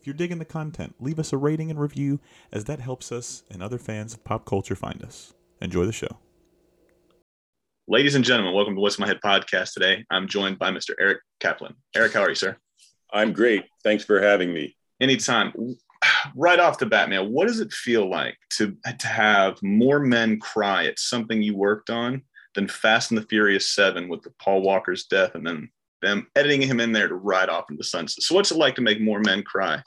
If you're digging the content, leave us a rating and review, as that helps us and other fans of pop culture find us. Enjoy the show. Ladies and gentlemen, welcome to What's My Head podcast today. I'm joined by Mr. Eric Kaplan. Eric, how are you, sir? I'm great. Thanks for having me. Anytime. Right off the bat, man, what does it feel like to, to have more men cry at something you worked on than Fast and the Furious 7 with the Paul Walker's death and then them editing him in there to ride off into the sunset. So what's it like to make more men cry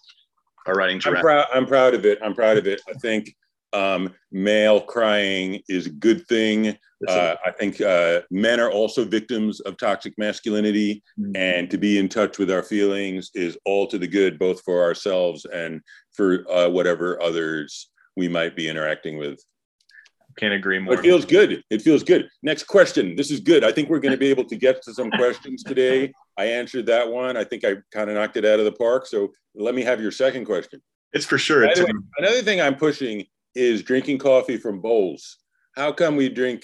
by writing I'm proud, I'm proud of it. I'm proud of it. I think um, male crying is a good thing. Uh, I think uh, men are also victims of toxic masculinity, mm-hmm. and to be in touch with our feelings is all to the good, both for ourselves and for uh, whatever others we might be interacting with. Can't agree more. It feels good. It feels good. Next question. This is good. I think we're going to be able to get to some questions today. I answered that one. I think I kind of knocked it out of the park. So let me have your second question. It's for sure. It's another thing I'm pushing is drinking coffee from bowls. How come we drink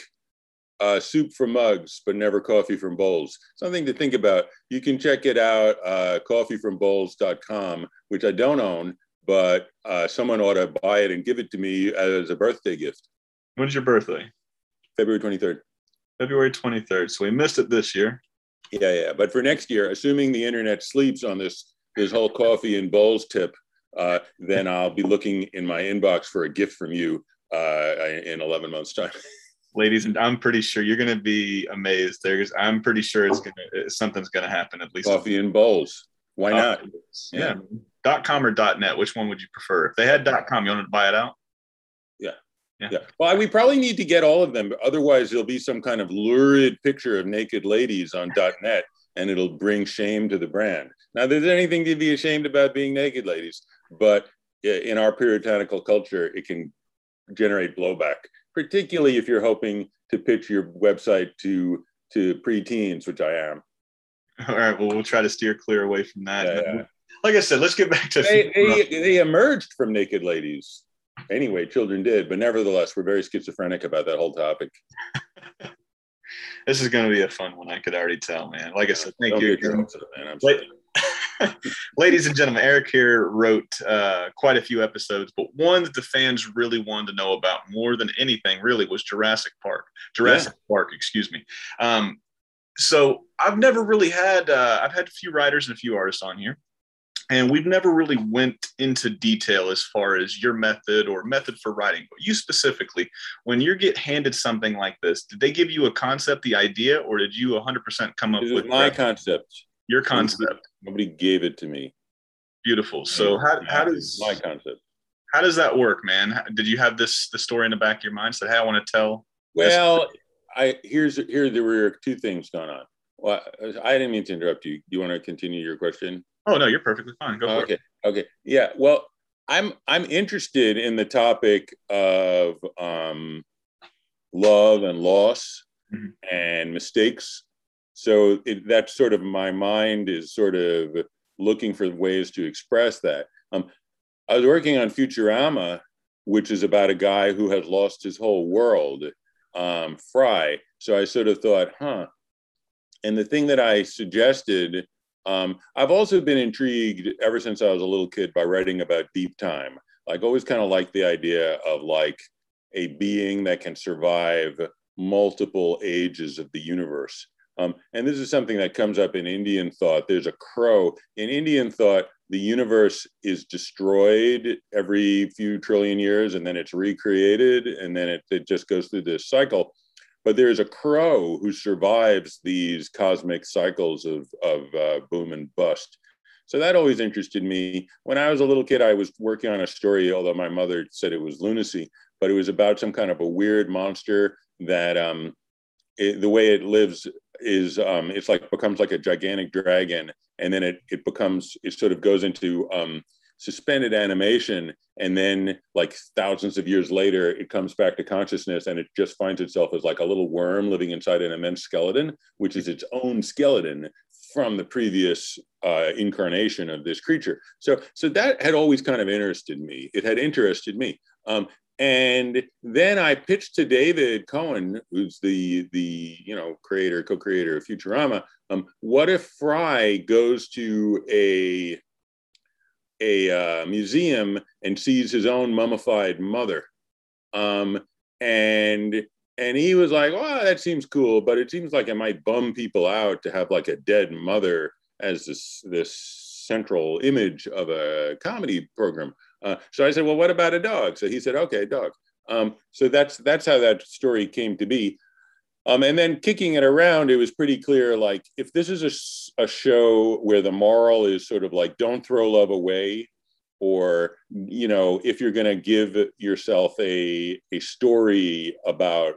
uh, soup from mugs, but never coffee from bowls? Something to think about. You can check it out, uh, coffeefrombowls.com, which I don't own, but uh, someone ought to buy it and give it to me as a birthday gift. When's your birthday? February 23rd. February 23rd. So we missed it this year. Yeah, yeah. But for next year, assuming the internet sleeps on this this whole coffee and bowls tip, uh, then I'll be looking in my inbox for a gift from you uh, in 11 months' time. Ladies, and I'm pretty sure you're going to be amazed. There's, I'm pretty sure it's gonna something's going to happen at least. Coffee and bowls. Why not? Yeah. yeah. Dot com or dot net. Which one would you prefer? If they had dot com, you want to buy it out? Yeah. yeah. Well, we probably need to get all of them. Otherwise, there'll be some kind of lurid picture of naked ladies on .net, and it'll bring shame to the brand. Now, there's anything to be ashamed about being naked, ladies, but in our puritanical culture, it can generate blowback, particularly if you're hoping to pitch your website to to preteens, which I am. All right. Well, we'll try to steer clear away from that. Yeah, yeah. Like I said, let's get back to. They, they, they emerged from naked ladies anyway, children did, but nevertheless, we're very schizophrenic about that whole topic. this is going to be a fun one. I could already tell, man. Like I said, thank Don't you. man. Ladies and gentlemen, Eric here wrote uh, quite a few episodes, but one that the fans really wanted to know about more than anything really was Jurassic Park. Jurassic yeah. Bark, excuse me. Um, so I've never really had, uh, I've had a few writers and a few artists on here and we've never really went into detail as far as your method or method for writing but you specifically when you get handed something like this did they give you a concept the idea or did you 100% come up with my concept. Your concept. nobody gave it to me. Beautiful. So how, how does my concept. how does that work man? Did you have this the story in the back of your mind? Said hey i want to tell well i here's here there were two things going on. Well i didn't mean to interrupt you. Do you want to continue your question Oh no, you're perfectly fine. Go okay. it. Okay. Yeah. Well, I'm I'm interested in the topic of um, love and loss mm-hmm. and mistakes. So it, that's sort of my mind is sort of looking for ways to express that. Um, I was working on Futurama, which is about a guy who has lost his whole world, um, Fry. So I sort of thought, huh. And the thing that I suggested um, I've also been intrigued ever since I was a little kid by writing about deep time. Like always kind of like the idea of like a being that can survive multiple ages of the universe. Um, and this is something that comes up in Indian thought. There's a crow. In Indian thought, the universe is destroyed every few trillion years and then it's recreated and then it, it just goes through this cycle but there's a crow who survives these cosmic cycles of, of uh, boom and bust. So that always interested me. When I was a little kid, I was working on a story, although my mother said it was lunacy, but it was about some kind of a weird monster that um, it, the way it lives is um, it's like becomes like a gigantic dragon, and then it it becomes it sort of goes into um, suspended animation and then like thousands of years later it comes back to consciousness and it just finds itself as like a little worm living inside an immense skeleton which is its own skeleton from the previous uh, incarnation of this creature so so that had always kind of interested me it had interested me um, and then I pitched to David Cohen, who's the the you know creator, co-creator of Futurama. Um, what if Fry goes to a a uh, museum and sees his own mummified mother. Um, and and he was like, "Oh, that seems cool, but it seems like it might bum people out to have like a dead mother as this this central image of a comedy program." Uh, so I said, "Well, what about a dog?" So he said, "Okay, dog." Um, so that's that's how that story came to be. Um, and then kicking it around, it was pretty clear like, if this is a, a show where the moral is sort of like, don't throw love away, or, you know, if you're going to give yourself a, a story about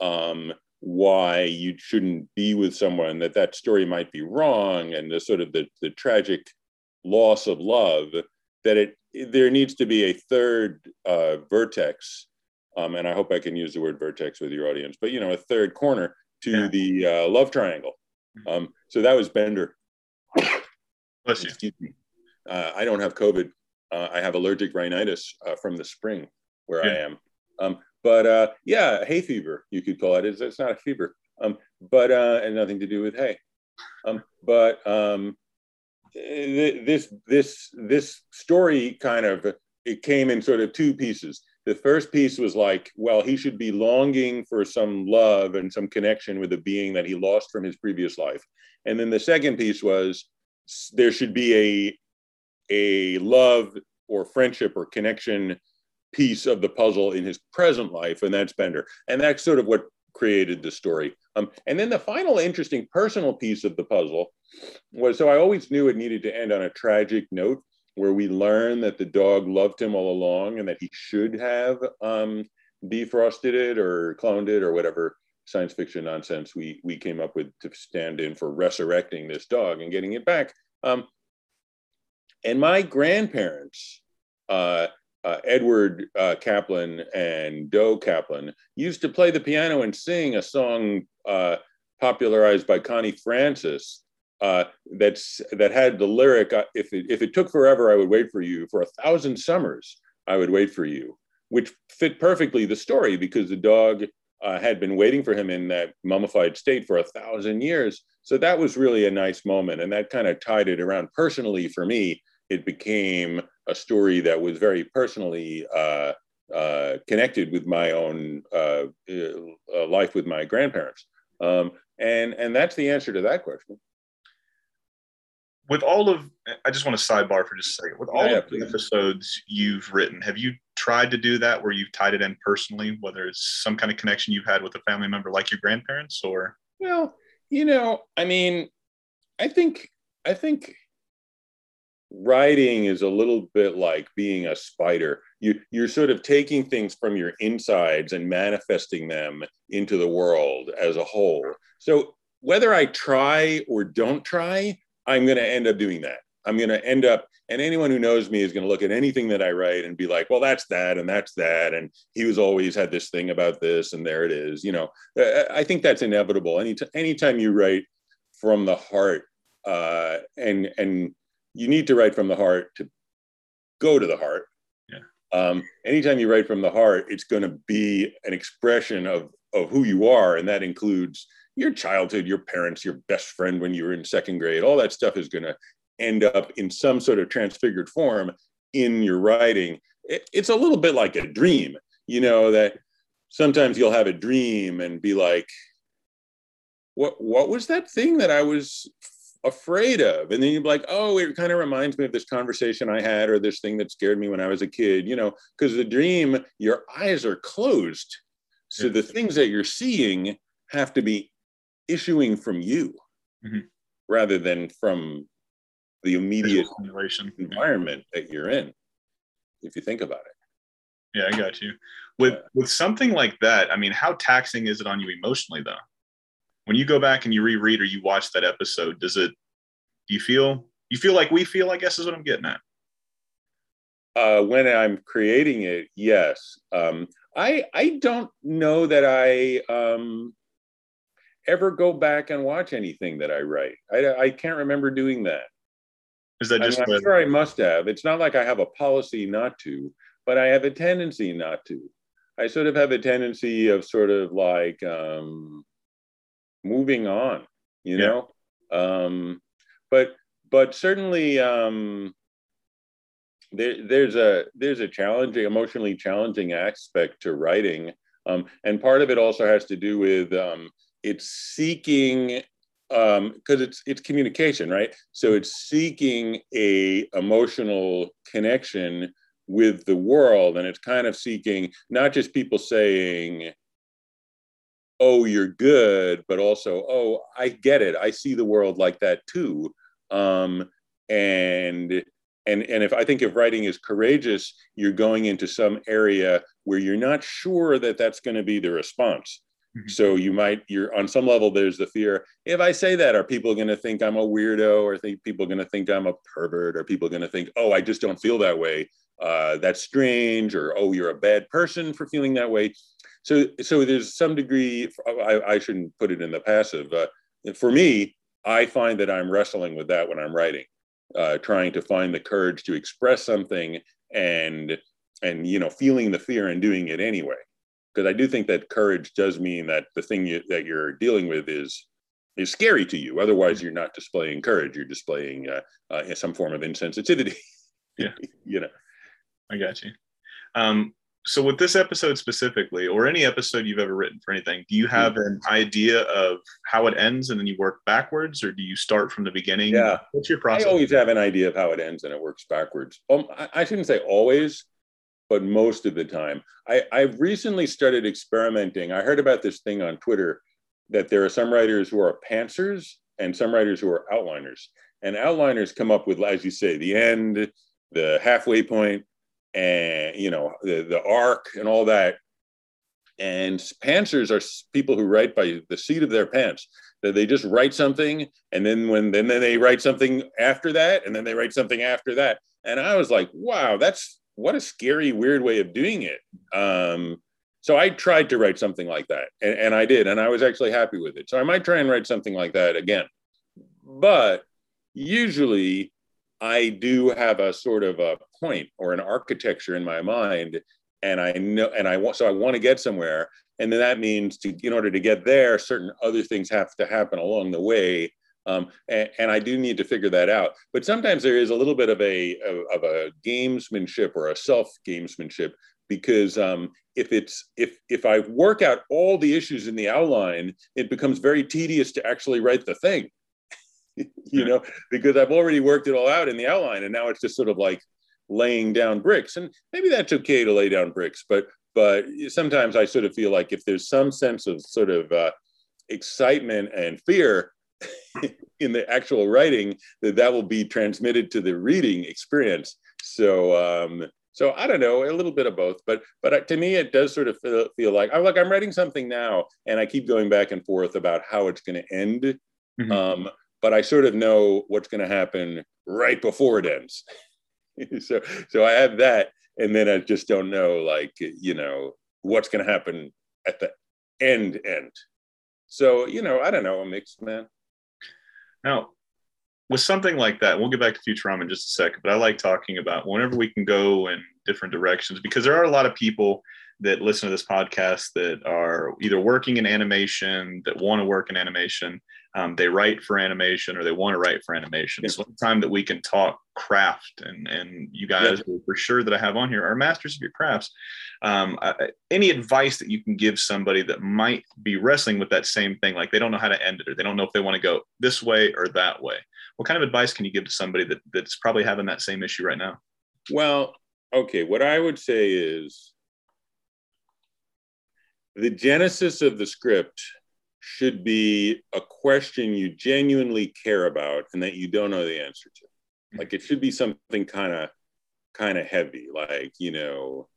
um, why you shouldn't be with someone, that that story might be wrong, and the sort of the, the tragic loss of love, that it there needs to be a third uh, vertex um, and I hope I can use the word vertex with your audience, but you know, a third corner to yeah. the uh, love triangle. Um, so that was Bender. Bless you. Excuse me. Uh, I don't have COVID. Uh, I have allergic rhinitis uh, from the spring where yeah. I am. Um, but uh, yeah, hay fever, you could call it. It's, it's not a fever, um, but uh, and nothing to do with hay. Um, but um, this this this story kind of it came in sort of two pieces the first piece was like, well, he should be longing for some love and some connection with a being that he lost from his previous life. And then the second piece was there should be a a love or friendship or connection piece of the puzzle in his present life, and that's Bender. And that's sort of what created the story. Um, and then the final interesting personal piece of the puzzle was so I always knew it needed to end on a tragic note where we learn that the dog loved him all along and that he should have um, defrosted it or cloned it or whatever science fiction nonsense we we came up with to stand in for resurrecting this dog and getting it back. Um, and my grandparents, uh, uh, Edward uh, Kaplan and Doe Kaplan, used to play the piano and sing a song uh, popularized by Connie Francis uh, that's that had the lyric uh, if it, if it took forever i would wait for you. For a thousand summers i would wait for you which fit perfectly the story because the dog uh, had been waiting for him in that mummified state for a thousand years. So that was really a nice moment and that kind of tied it around personally for me. It became a story that was very personally uh, uh, connected with my own life with my grandparents. Um, and and that's the answer to that question with all of i just want to sidebar for just a second. With all yeah, of the episodes you've written have you tried to do that where you've tied it in personally whether it's some kind of connection you've had with a family member like your grandparents or? Well you know i mean i think i think writing is a little bit like being a spider. You you're sort of taking things from your insides and manifesting them into the world as a whole. So whether i try or don't try I'm going to end up doing that. I'm going to end up, and anyone who knows me is going to look at anything that I write and be like, well, that's that, and that's that. And he was always had this thing about this, and there it is. You know, I think that's inevitable. Any anytime you write from the heart, uh, and and you need to write from the heart to go to the heart. Yeah. Um, anytime you write from the heart, it's going to be an expression of of who you are, and that includes your childhood, your parents, your best friend when you were in second grade, all that stuff is going to end up in some sort of transfigured form in your writing. It's a little bit like a dream, you know, that sometimes you'll have a dream and be like, what, what was that thing that I was afraid of? And then you'd be like, oh, it kind of reminds me of this conversation I had or this thing that scared me when I was a kid, you know, because the dream, your eyes are closed. So the things that you're seeing have to be issuing from you mm-hmm. rather than from the immediate environment that you're in if you think about it. Yeah i got you. With with something like that i mean how taxing is it on you emotionally though? When you go back and you reread or you watch that episode does it do you feel you feel like we feel i guess is what i'm getting at? Uh, when I'm creating it, yes. Um, I I don't know that I um, ever go back and watch anything that I write. I, I can't remember doing that. Is that just? I am sure I must have. It's not like I have a policy not to, but I have a tendency not to. I sort of have a tendency of sort of like um, moving on, you yeah. know. Um, but but certainly um, there, there's a there's a challenging, emotionally challenging aspect to writing, um, and part of it also has to do with um, it's seeking because um, it's it's communication, right? So it's seeking a emotional connection with the world, and it's kind of seeking not just people saying, "Oh, you're good," but also, "Oh, I get it. I see the world like that too." Um, and and and if i think if writing is courageous you're going into some area where you're not sure that that's going to be the response mm-hmm. so you might you're on some level there's the fear if i say that are people going to think i'm a weirdo or think people going to think i'm a pervert or people going to think oh i just don't feel that way uh, that's strange or oh you're a bad person for feeling that way so so there's some degree i, I shouldn't put it in the passive uh, for me i find that i'm wrestling with that when i'm writing uh, trying to find the courage to express something and and you know feeling the fear and doing it anyway because i do think that courage does mean that the thing you, that you're dealing with is is scary to you. Otherwise you're not displaying courage. You're displaying uh, uh, some form of insensitivity yeah. you know. I got you. Um, so with this episode specifically or any episode you've ever written for anything do you have an idea of how it ends and then you work backwards or do you start from the beginning? Yeah. What's your process? i always have an idea of how it ends and it works backwards. Um, I, I shouldn't say always but most of the time. I, i've recently started experimenting. I heard about this thing on twitter that there are some writers who are pantsers and some writers who are outliners. And outliners come up with as you say the end the halfway point and you know the, the arc and all that. And pantsers are people who write by the seat of their pants that they just write something and then when then, then they write something after that and then they write something after that. And i was like wow that's what a scary weird way of doing it. Um, so i tried to write something like that and, and i did and i was actually happy with it. So i might try and write something like that again. But usually i do have a sort of a point or an architecture in my mind and i know and i want so i want to get somewhere and then that means to in order to get there certain other things have to happen along the way um, and, and, I do need to figure that out. But sometimes there is a little bit of a of, a gamesmanship or a self gamesmanship because um, if it's if if I work out all the issues in the outline, it becomes very tedious to actually write the thing. you know, because I've already worked it all out in the outline, and now it's just sort of like laying down bricks and maybe that's okay to lay down bricks but but sometimes i sort of feel like if there's some sense of sort of uh, excitement and fear in the actual writing that that will be transmitted to the reading experience so um so i don't know a little bit of both but but to me it does sort of feel, feel like i'm like i'm writing something now and i keep going back and forth about how it's going to end mm-hmm. um but i sort of know what's going to happen right before it ends so so I have that, and then I just don't know, like you know, what's going to happen at the end end. So you know, I don't know, a mixed man. Now, with something like that, we'll get back to Futurama in just a second, but I like talking about whenever we can go in different directions because there are a lot of people that listen to this podcast that are either working in animation, that want to work in animation, um, they write for animation or they want to write for animation. Yeah. So time that we can talk craft and and you guys yeah. for sure that I have on here are masters of your crafts. Um, any advice that you can give somebody that might be wrestling with that same thing, like they don't know how to end it or they don't know if they want to go this way or that way. What kind of advice can you give to somebody that that's probably having that same issue right now? Well, okay, what I would say is the genesis of the script should be a question you genuinely care about and that you don't know the answer to. Like it should be something kind of kind of heavy like, you know,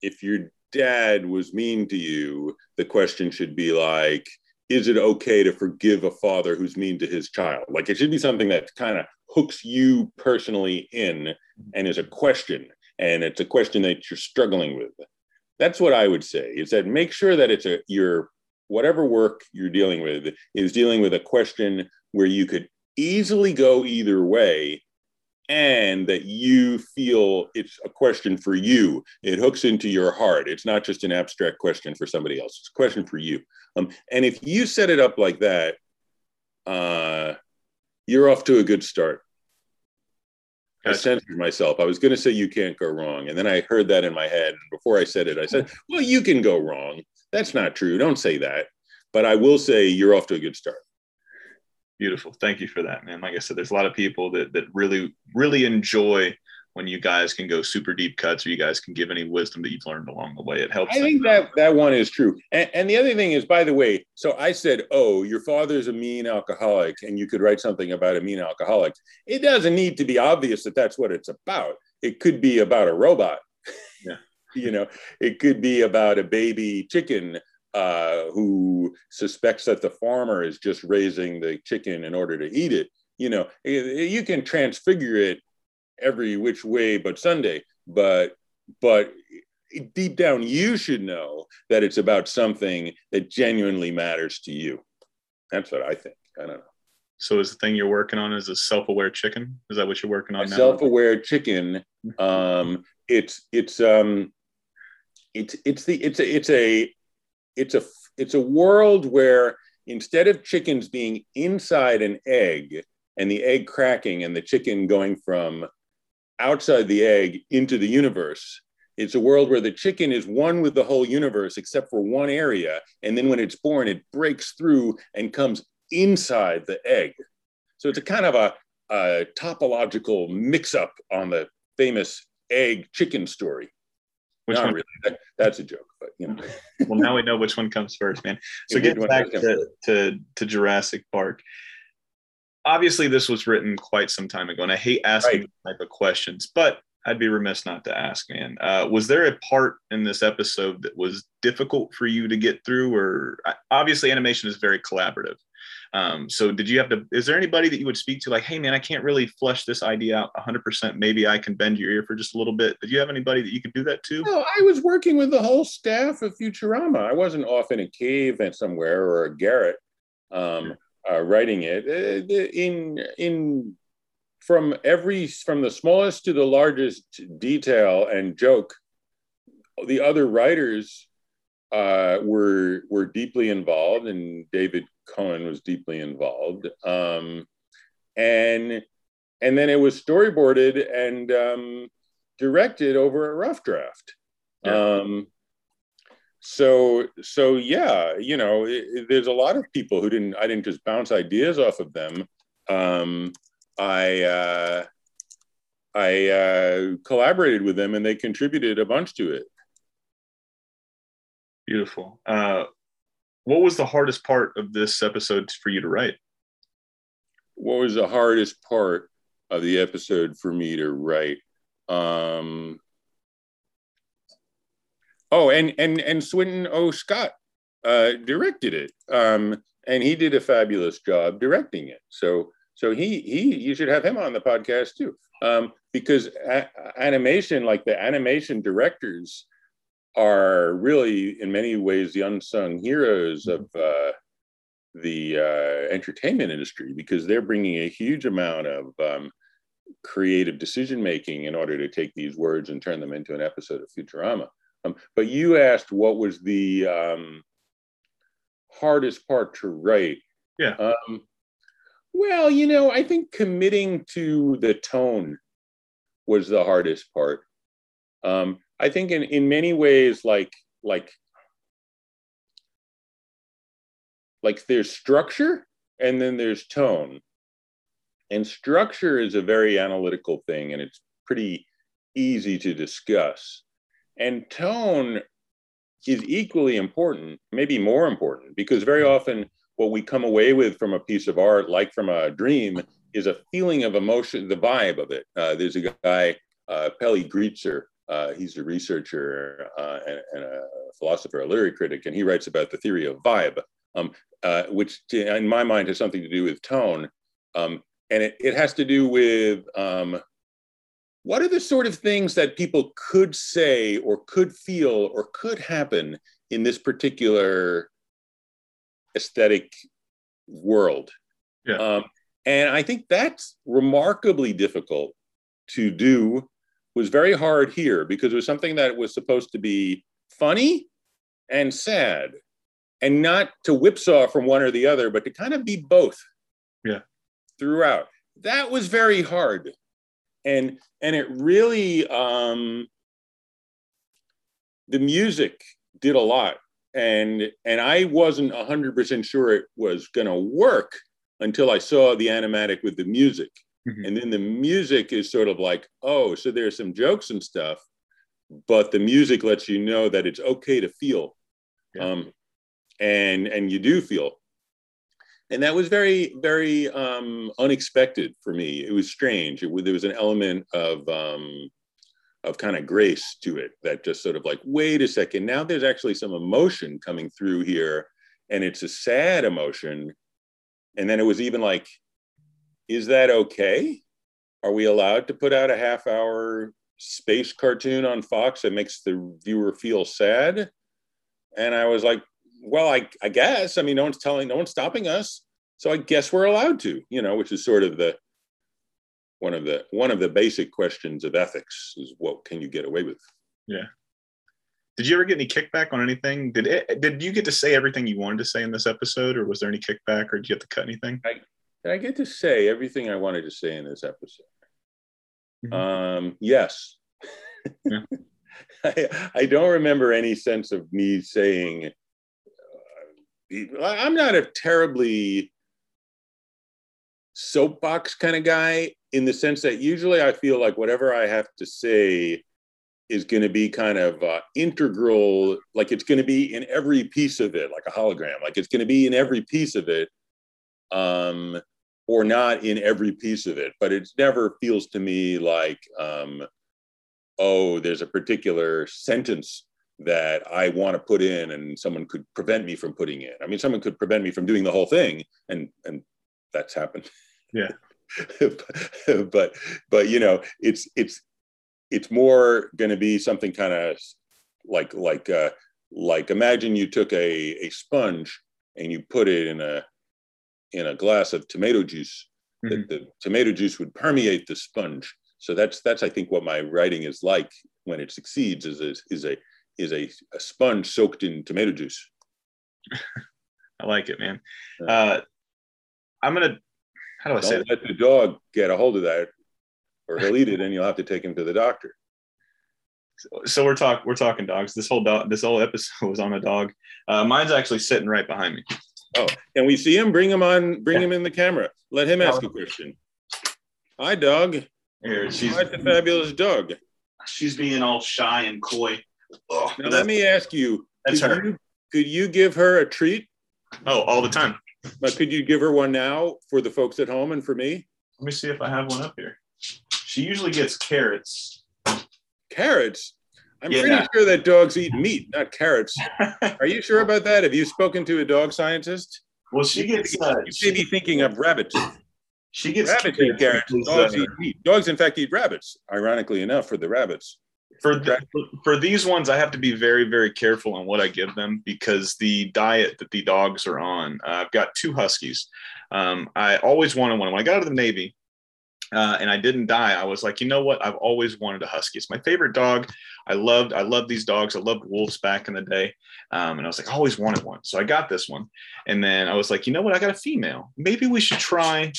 if your dad was mean to you, the question should be like is it okay to forgive a father who's mean to his child? Like it should be something that kind of hooks you personally in and is a question and it's a question that you're struggling with that's what i would say is that make sure that it's a your whatever work you're dealing with is dealing with a question where you could easily go either way and that you feel it's a question for you it hooks into your heart it's not just an abstract question for somebody else it's a question for you um, and if you set it up like that uh, you're off to a good start I censored myself. I was going to say you can't go wrong. And then I heard that in my head. And before I said it, I said, well, you can go wrong. That's not true. Don't say that. But I will say you're off to a good start. Beautiful. Thank you for that, man. Like I said, there's a lot of people that, that really, really enjoy when you guys can go super deep cuts or you guys can give any wisdom that you've learned along the way. It helps. I think that that one is true. And, and, the other thing is, by the way, so I said, oh, your father's a mean alcoholic and you could write something about a mean alcoholic. It doesn't need to be obvious that that's what it's about. It could be about a robot. You know, it could be about a baby chicken uh, who suspects that the farmer is just raising the chicken in order to eat it. You know, you can transfigure it every which way but Sunday. But but deep down, you should know that it's about something that genuinely matters to you. That's what I think. I don't know. So is the thing you're working on is a self-aware chicken? Is that what you're working on a now? Self-aware chicken. Um, it's it's um, it's it's the it's a it's a it's a it's a world where instead of chickens being inside an egg and the egg cracking and the chicken going from outside the egg into the universe. It's a world where the chicken is one with the whole universe except for one area. And then when it's born, it breaks through and comes inside the egg. So it's a kind of a, a topological mix up on the famous egg chicken story. Which Not one? really. That, that's a joke, but you know. well, now we know which one comes first, man. So get back to, to, to Jurassic Bark obviously this was written quite some time ago, and I hate asking right. type of questions, but I'd be remiss not to ask, man. Uh, was there a part in this episode that was difficult for you to get through, or obviously animation is very collaborative. Um, so did you have to? Is there anybody that you would speak to, like, hey, man, I can't really flush this idea out 100. percent Maybe I can bend your ear for just a little bit. Did you have anybody that you could do that to? No, I was working with the whole staff of Futurama. I wasn't off in a cave and somewhere or a garret. Um, uh, writing it uh, in in from every from the smallest to the largest detail and joke the other writers uh, were were deeply involved and david cohen was deeply involved. Um, and and then it was storyboarded and um, directed over a rough draft. Yeah. um, so so yeah you know it, it, there's a lot of people who didn't i didn't just bounce ideas off of them. Um, i uh, i uh, collaborated with them and they contributed a bunch to it. Beautiful. Uh, what was the hardest part of this episode for you to write what was the hardest part of the episode for me to write um, Oh, and and and Swinton O. Scott uh, directed it, um, and he did a fabulous job directing it. So so he he you should have him on the podcast too, um, because a- animation, like the animation directors, are really in many ways the unsung heroes of uh, the uh, entertainment industry because they're bringing a huge amount of um, creative decision making in order to take these words and turn them into an episode of Futurama. Um, but you asked what was the um, hardest part to write. Yeah. Um, well, you know, I think committing to the tone was the hardest part. Um, I think in, in many ways, like like like there's structure and then there's tone. And structure is a very analytical thing and it's pretty easy to discuss. And tone is equally important, maybe more important, because very often what we come away with from a piece of art, like from a dream, is a feeling of emotion, the vibe of it. Uh, there's a guy, uh, Peli Grietzer, uh, he's a researcher uh, and, and, a philosopher, a literary critic, and he writes about the theory of vibe, um, uh, which in my mind has something to do with tone. Um, and it, it has to do with um, what are the sort of things that people could say or could feel or could happen in this particular aesthetic world. Yeah. Um, and I think that's remarkably difficult to do. Was very hard here because it was something that was supposed to be funny and sad, and not to whipsaw from one or the other, but to kind of be both. Yeah. Throughout, that was very hard, and and it really um, the music did a lot and and I wasn't hundred percent sure it was going to work until I saw the animatic with the music, mm-hmm. and then the music is sort of like, oh, so there's some jokes and stuff, but the music lets you know that it's okay to feel, yeah. um, and and you do feel, and that was very very um, unexpected for me. It was strange. It, there was an element of um, of kind of grace to it that just sort of like, wait a second, now there's actually some emotion coming through here, and it's a sad emotion. And then it was even like, is that okay? Are we allowed to put out a half hour space cartoon on Fox that makes the viewer feel sad? And I was like, well, I, I guess. I mean, no one's telling, no one's stopping us. So I guess we're allowed to, you know, which is sort of the one of the one of the basic questions of ethics is what can you get away with yeah did you ever get any kickback on anything did it did you get to say everything you wanted to say in this episode or was there any kickback or did you have to cut anything i, I get to say everything i wanted to say in this episode mm-hmm. um yes yeah. I, I don't remember any sense of me saying uh, i'm not a terribly soapbox kind of guy in the sense that usually I feel like whatever I have to say is going to be kind of uh, integral, like it's going to be in every piece of it, like a hologram, like it's going to be in every piece of it, um, or not in every piece of it. But it never feels to me like, um, oh, there's a particular sentence that I want to put in, and someone could prevent me from putting in. I mean, someone could prevent me from doing the whole thing, and and that's happened. Yeah. but but you know it's it's it's more going to be something kind of like like uh like imagine you took a a sponge and you put it in a in a glass of tomato juice mm-hmm. that the tomato juice would permeate the sponge so that's that's i think what my writing is like when it succeeds is a is a is a, a sponge soaked in tomato juice i like it man uh i'm gonna how do I Don't say let that? the dog get a hold of that, or he'll eat it, and you'll have to take him to the doctor. So, so we're talking we're talking dogs. This whole dog this whole episode was on a dog. Uh, mine's actually sitting right behind me. Oh, can we see him? Bring him on. Bring yeah. him in the camera. Let him ask a question. Hi, dog. Here, she's Hi, the fabulous dog. She's being all shy and coy. Oh, now let me ask you. That's her. You, could you give her a treat? Oh, all the time. But could you give her one now for the folks at home and for me? Let me see if I have one up here. She usually gets carrots. Carrots? I'm yeah. pretty sure that dogs eat meat, not carrots. Are you sure about that? Have you spoken to a dog scientist? Well, she gets. Uh, you may be thinking of rabbits. She gets rabbits eat carrots. Dogs uh, eat meat. Dogs, in fact, eat rabbits. Ironically enough, for the rabbits for the, for these ones i have to be very very careful on what i give them because the diet that the dogs are on uh, i've got two huskies um, i always wanted one when i got out of the navy uh, and i didn't die i was like you know what i've always wanted a husky it's my favorite dog i loved i loved these dogs i loved wolves back in the day um, and i was like i always wanted one so i got this one and then i was like you know what i got a female maybe we should try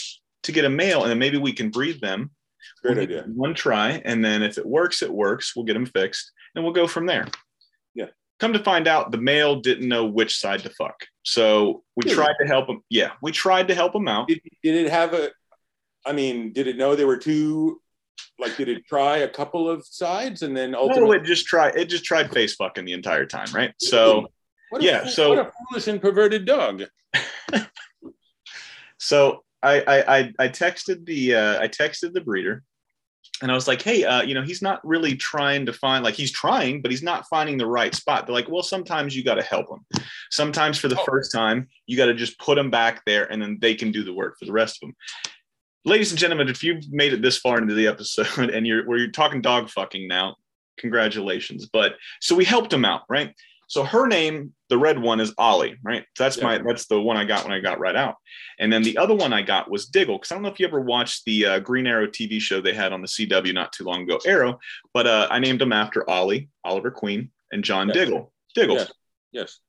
to get a male and then maybe we can breed them Great we'll idea. One try, and then if it works, it works. We'll get them fixed, and we'll go from there. Yeah. Come to find out, the male didn't know which side to fuck, so we tried to help him. Yeah, we tried to help him out. Did, did it have a? I mean, did it know there were two? Like, did it try a couple of sides and then ultimately? No, it just tried. It just tried face fucking the entire time, right? So. yeah, so what a foolish and perverted dog. so I, I I texted the uh, I texted the breeder and I was like, hey, uh, you know, he's not really trying to find like he's trying, but he's not finding the right spot. They're like, well, sometimes you got to help him. Sometimes for the oh. first time, you got to just put him back there, and then they can do the work for the rest of them. Ladies and gentlemen, if you've made it this far into the episode and you're where you're talking dog fucking now, congratulations. But so we helped him out, right? So her name, the red one, is Ollie, right? That's yeah. my that's the one I got when I got right out. And then the other one I got was Diggle, because I don't know if you ever watched the uh, Green Arrow TV show they had on the CW not too long ago, Arrow, but uh, I named him after Ollie, Oliver Queen, and John yes. Diggle. Diggle. Yes. yes.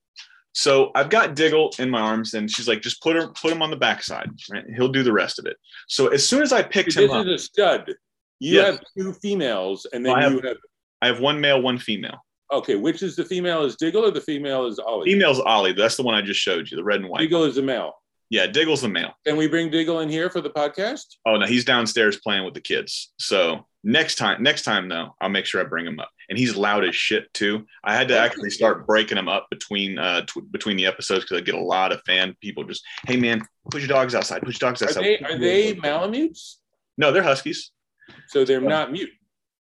So I've got Diggle in my arms, and she's like, just put her put him on the backside, right? He'll do the rest of it. So as soon as I picked this him up, this is a stud. You yes. have two females, and then I you have, have I have one male, one female. Okay, which is the female is Diggle or the female is Ollie? Female's Ollie. That's the one I just showed you, the red and white. Diggle is the male. Yeah, Diggle's the male. Can we bring Diggle in here for the podcast? Oh no, he's downstairs playing with the kids. So next time, next time though, I'll make sure I bring him up. And he's loud as shit too. I had to actually start breaking him up between uh t- between the episodes because I get a lot of fan people just, hey man, put your dogs outside, put your dogs outside. Are they, are they Malamutes? No, they're Huskies. So they're not mute.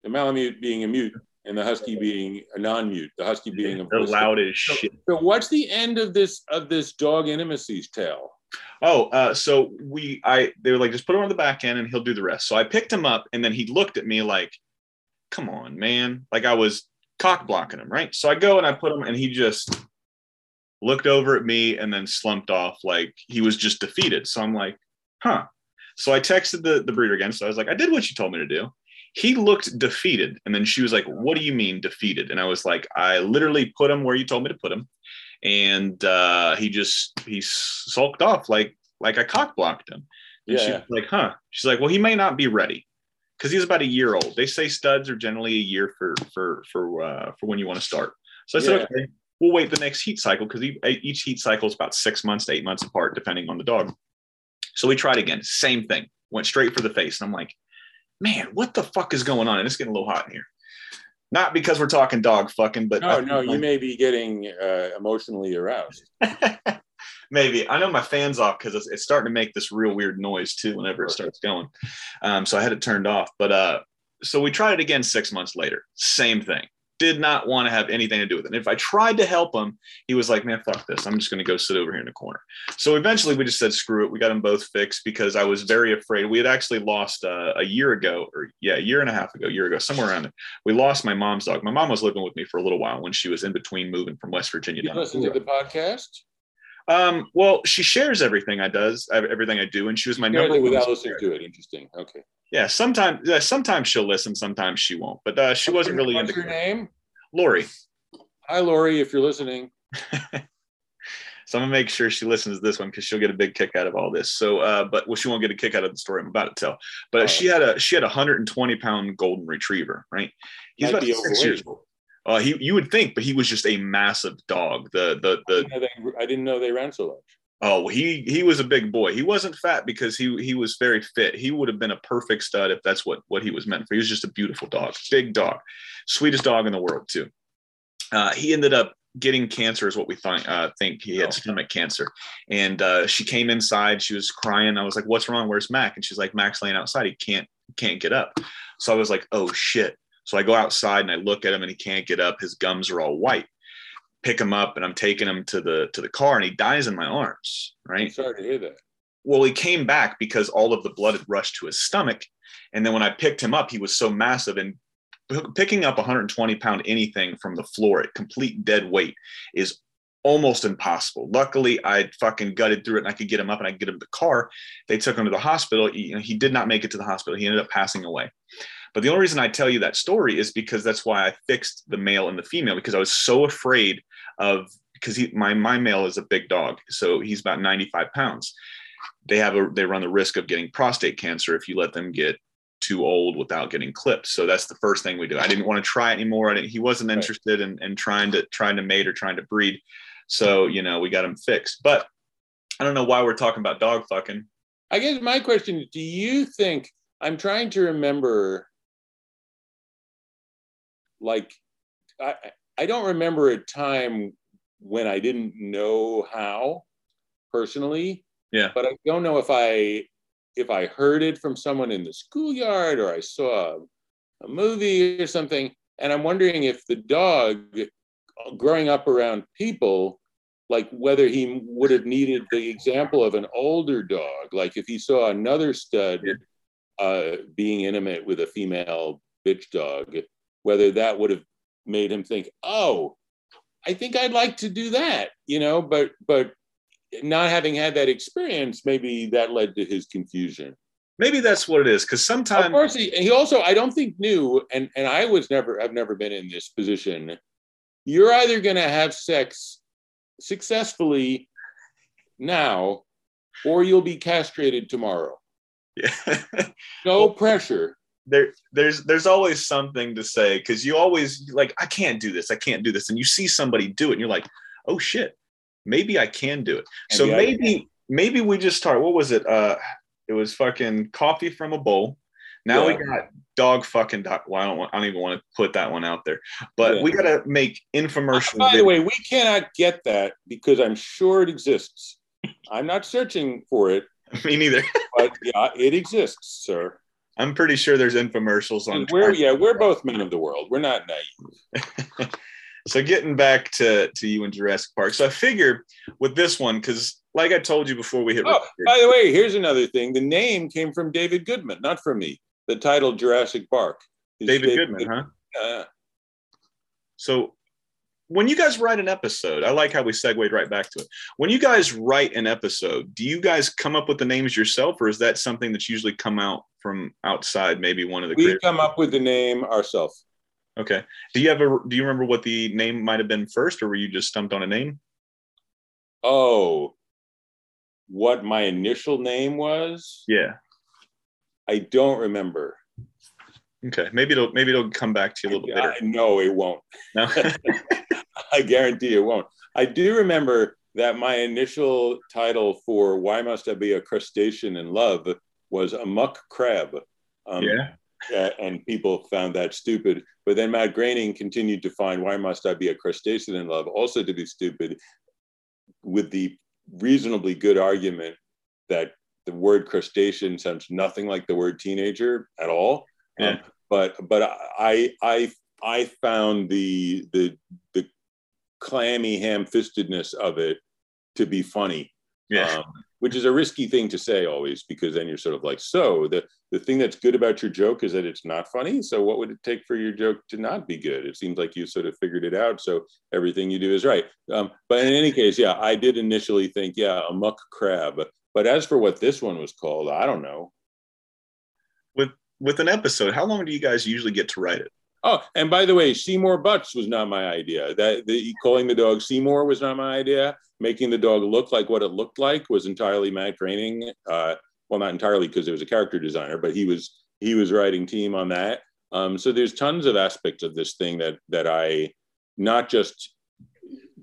The Malamute being a mute and the husky being a non-mute, the husky being a they're loud as shit. So, what's the end of this of this dog intimacies tale? Oh, uh, so we I they were like just put him on the back end and he'll do the rest. So I picked him up and then he looked at me like, "Come on, man!" Like I was cock blocking him, right? So I go and I put him and he just looked over at me and then slumped off like he was just defeated. So I'm like, "Huh." So I texted the the breeder again. So I was like, "I did what you told me to do." he looked defeated. And then she was like, What do you mean defeated? And I was like, I literally put him where you told me to put him. And uh, he just he sulked off like like I cock blocked him. And yeah. she's like, huh. She's like, well, he may not be ready because he's about a year old. They say studs are generally a year for for for uh, for when you want to start. So I said, yeah. okay, we'll wait the next heat cycle because each heat cycle is about six months to eight months apart, depending on the dog. So we tried again, same thing, went straight for the face. And I'm like, man, what the fuck is going on? And it's getting a little hot in here. Not because we're talking dog fucking, but no, no, you may be getting uh, emotionally aroused. Maybe I know my fan's off because it's, it's, starting to make this real weird noise too whenever it starts going. Um, so I had it turned off. But uh, so we tried it again six months later. Same thing did not want to have anything to do with it. And if I tried to help him, he was like, man, fuck this. I'm just going to go sit over here in the corner. So eventually we just said, screw it. We got them both fixed because I was very afraid. We had actually lost uh, a year ago, or yeah, a year and a half ago, a year ago, somewhere around there. We lost my mom's dog. My mom was living with me for a little while when she was in between moving from West Virginia. You listen to the podcast? Um, well, she shares everything I does, everything I do, and she was my number. Without listening to it, interesting. Okay. Yeah, sometimes, yeah, sometimes she'll listen, sometimes she won't. But uh, she wasn't really what's into. Her name? Lori. Hi, Lori, if you're listening. so I'm gonna make sure she listens to this one because she'll get a big kick out of all this. So, uh, but well, she won't get a kick out of the story I'm about to tell. But oh. she had a she had a 120 pound golden retriever, right? He's Might about six years old. Uh, he you would think, but he was just a massive dog. The the the. I didn't, they, didn't know they ran so large. Oh, he he was a big boy. He wasn't fat because he he was very fit. He would have been a perfect stud if that's what what he was meant for. He was just a beautiful dog, big dog, sweetest dog in the world too. Uh, he ended up getting cancer, is what we th- uh, think. He had oh. stomach cancer, and uh, she came inside. She was crying. I was like, "What's wrong? Where's Mac?" And she's like, "Mac's laying outside. He can't can't get up." So I was like, "Oh shit." So I go outside and I look at him and he can't get up. His gums are all white pick him up and I'm taking him to the to the car and he dies in my arms. Right. I'm sorry to hear that. Well, he came back because all of the blood had rushed to his stomach. And then when I picked him up, he was so massive and picking up 120 pound anything from the floor at complete dead weight is almost impossible. Luckily, I fucking gutted through it and I could get him up and I could get him to the car. They took him to the hospital. He, you know, he did not make it to the hospital. He ended up passing away. But the only reason I tell you that story is because that's why I fixed the male and the female because I was so afraid of because he my my male is a big dog, so he's about 95 pounds. They have a they run the risk of getting prostate cancer if you let them get too old without getting clipped. So that's the first thing we do. I didn't want to try anymore. I didn't, he wasn't interested in, in trying to trying to mate or trying to breed. So you know we got him fixed. But I don't know why we're talking about dog fucking. I guess my question Do you think I'm trying to remember like I, I don't remember a time when I didn't know how personally. Yeah. But I don't know if I if I heard it from someone in the schoolyard or I saw a movie or something. And I'm wondering if the dog growing up around people like whether he would have needed the example of an older dog, like if he saw another stud uh, being intimate with a female bitch dog, whether that would have made him think, oh, I think I'd like to do that, you know, but but not having had that experience, maybe that led to his confusion. Maybe that's what it is. Because sometimes, of course, he, he also I don't think knew, and and I was never I've never been in this position. You're either going to have sex successfully now, or you'll be castrated tomorrow. Yeah. no well, pressure. There, there's there's always something to say because you always like I can't do this, I can't do this, and you see somebody do it, and you're like, oh shit, maybe I can do it. And so maybe maybe we just start. What was it? Uh, it was fucking coffee from a bowl. Now yeah. we got dog fucking dog. Well, I don't want, I don't even want to put that one out there, but yeah. we got to make infomercial. By the way, we cannot get that because I'm sure it exists. I'm not searching for it. Me neither. but yeah, it exists, sir. I'm pretty sure there's infomercials on. We're yeah, we're both men of the world. We're not naive. so getting back to to you in Jurassic Bark. So I figure with this one, because like I told you before we hit. Oh, by the way, here's another thing. The name came from David Goodman, not from me. The title Jurassic Bark. David, David, Goodman, Goodman, huh? Uh, so when you guys write an episode, I like how we segued right back to it. When you guys write an episode, do you guys come up with the names yourself, or is that something that's usually come out from outside? Maybe one of the we come up with the name ourselves. Okay. Do you ever do you remember what the name might have been first, or were you just stumped on a name? Oh, what my initial name was? Yeah. I don't remember. Okay, maybe it'll maybe it'll come back to you a little bit. No, it won't. No, I guarantee it won't. I do remember that my initial title for "Why Must I Be a Crustacean in Love" was a muck crab. Um, yeah. And people found that stupid. But then Matt Groening continued to find "Why Must I Be a Crustacean in Love" also to be stupid, with the reasonably good argument that the word crustacean sounds nothing like the word teenager at all. Yeah. Um, but but I I I found the the clammy ham-fistedness of it to be funny. Yeah. Um, which is a risky thing to say always because then you're sort of like, so the the thing that's good about your joke is that it's not funny. So what would it take for your joke to not be good? It seems like you sort of figured it out. So everything you do is right. Um, but in any case, yeah, I did initially think, yeah, a muck crab. But as for what this one was called, I don't know with an episode, how long do you guys usually get to write it? Oh, and by the way, Seymour Butts was not my idea. That the, calling the dog Seymour was not my idea. Making the dog look like what it looked like was entirely Matt Groening. Uh, well, not entirely because there was a character designer, but he was he was writing team on that. Um, so there's tons of aspects of this thing that that I not just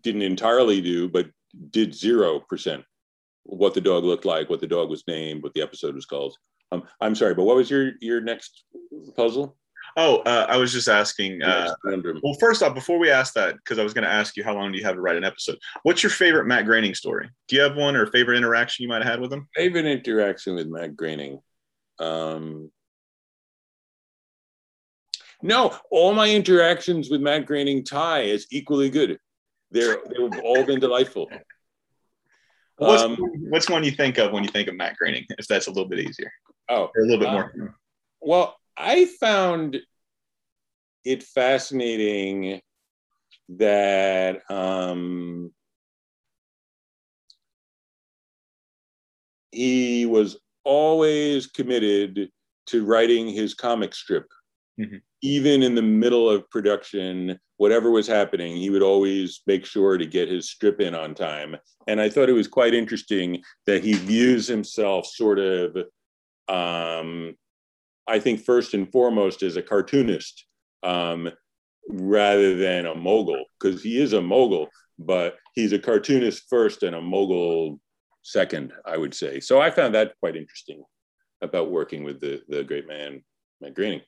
didn't entirely do, but did zero percent what the dog looked like, what the dog was named, what the episode was called. Um, I'm sorry, but what was your your next puzzle? Oh, uh, I was just asking. Uh, well, first off, before we ask that, because I was going to ask you how long do you have to write an episode? What's your favorite Matt Groening story? Do you have one or favorite interaction you might have had with him? Favorite interaction with Matt Groening. Um, no, all my interactions with Matt Groening tie is equally good. They're they've all been delightful. What's, um, what's one you think of when you think of Matt Groening? If that's a little bit easier. Oh, or a little bit uh, more. Well, I found it fascinating that um, he was always committed to writing his comic strip. Mm-hmm. Even in the middle of production, whatever was happening, he would always make sure to get his strip in on time. And I thought it was quite interesting that he views himself sort of um, I think first and foremost as a cartoonist um, rather than a mogul, because he is a mogul, but he's a cartoonist first and a mogul second, I would say. So I found that quite interesting about working with the the great man, Matt Groening.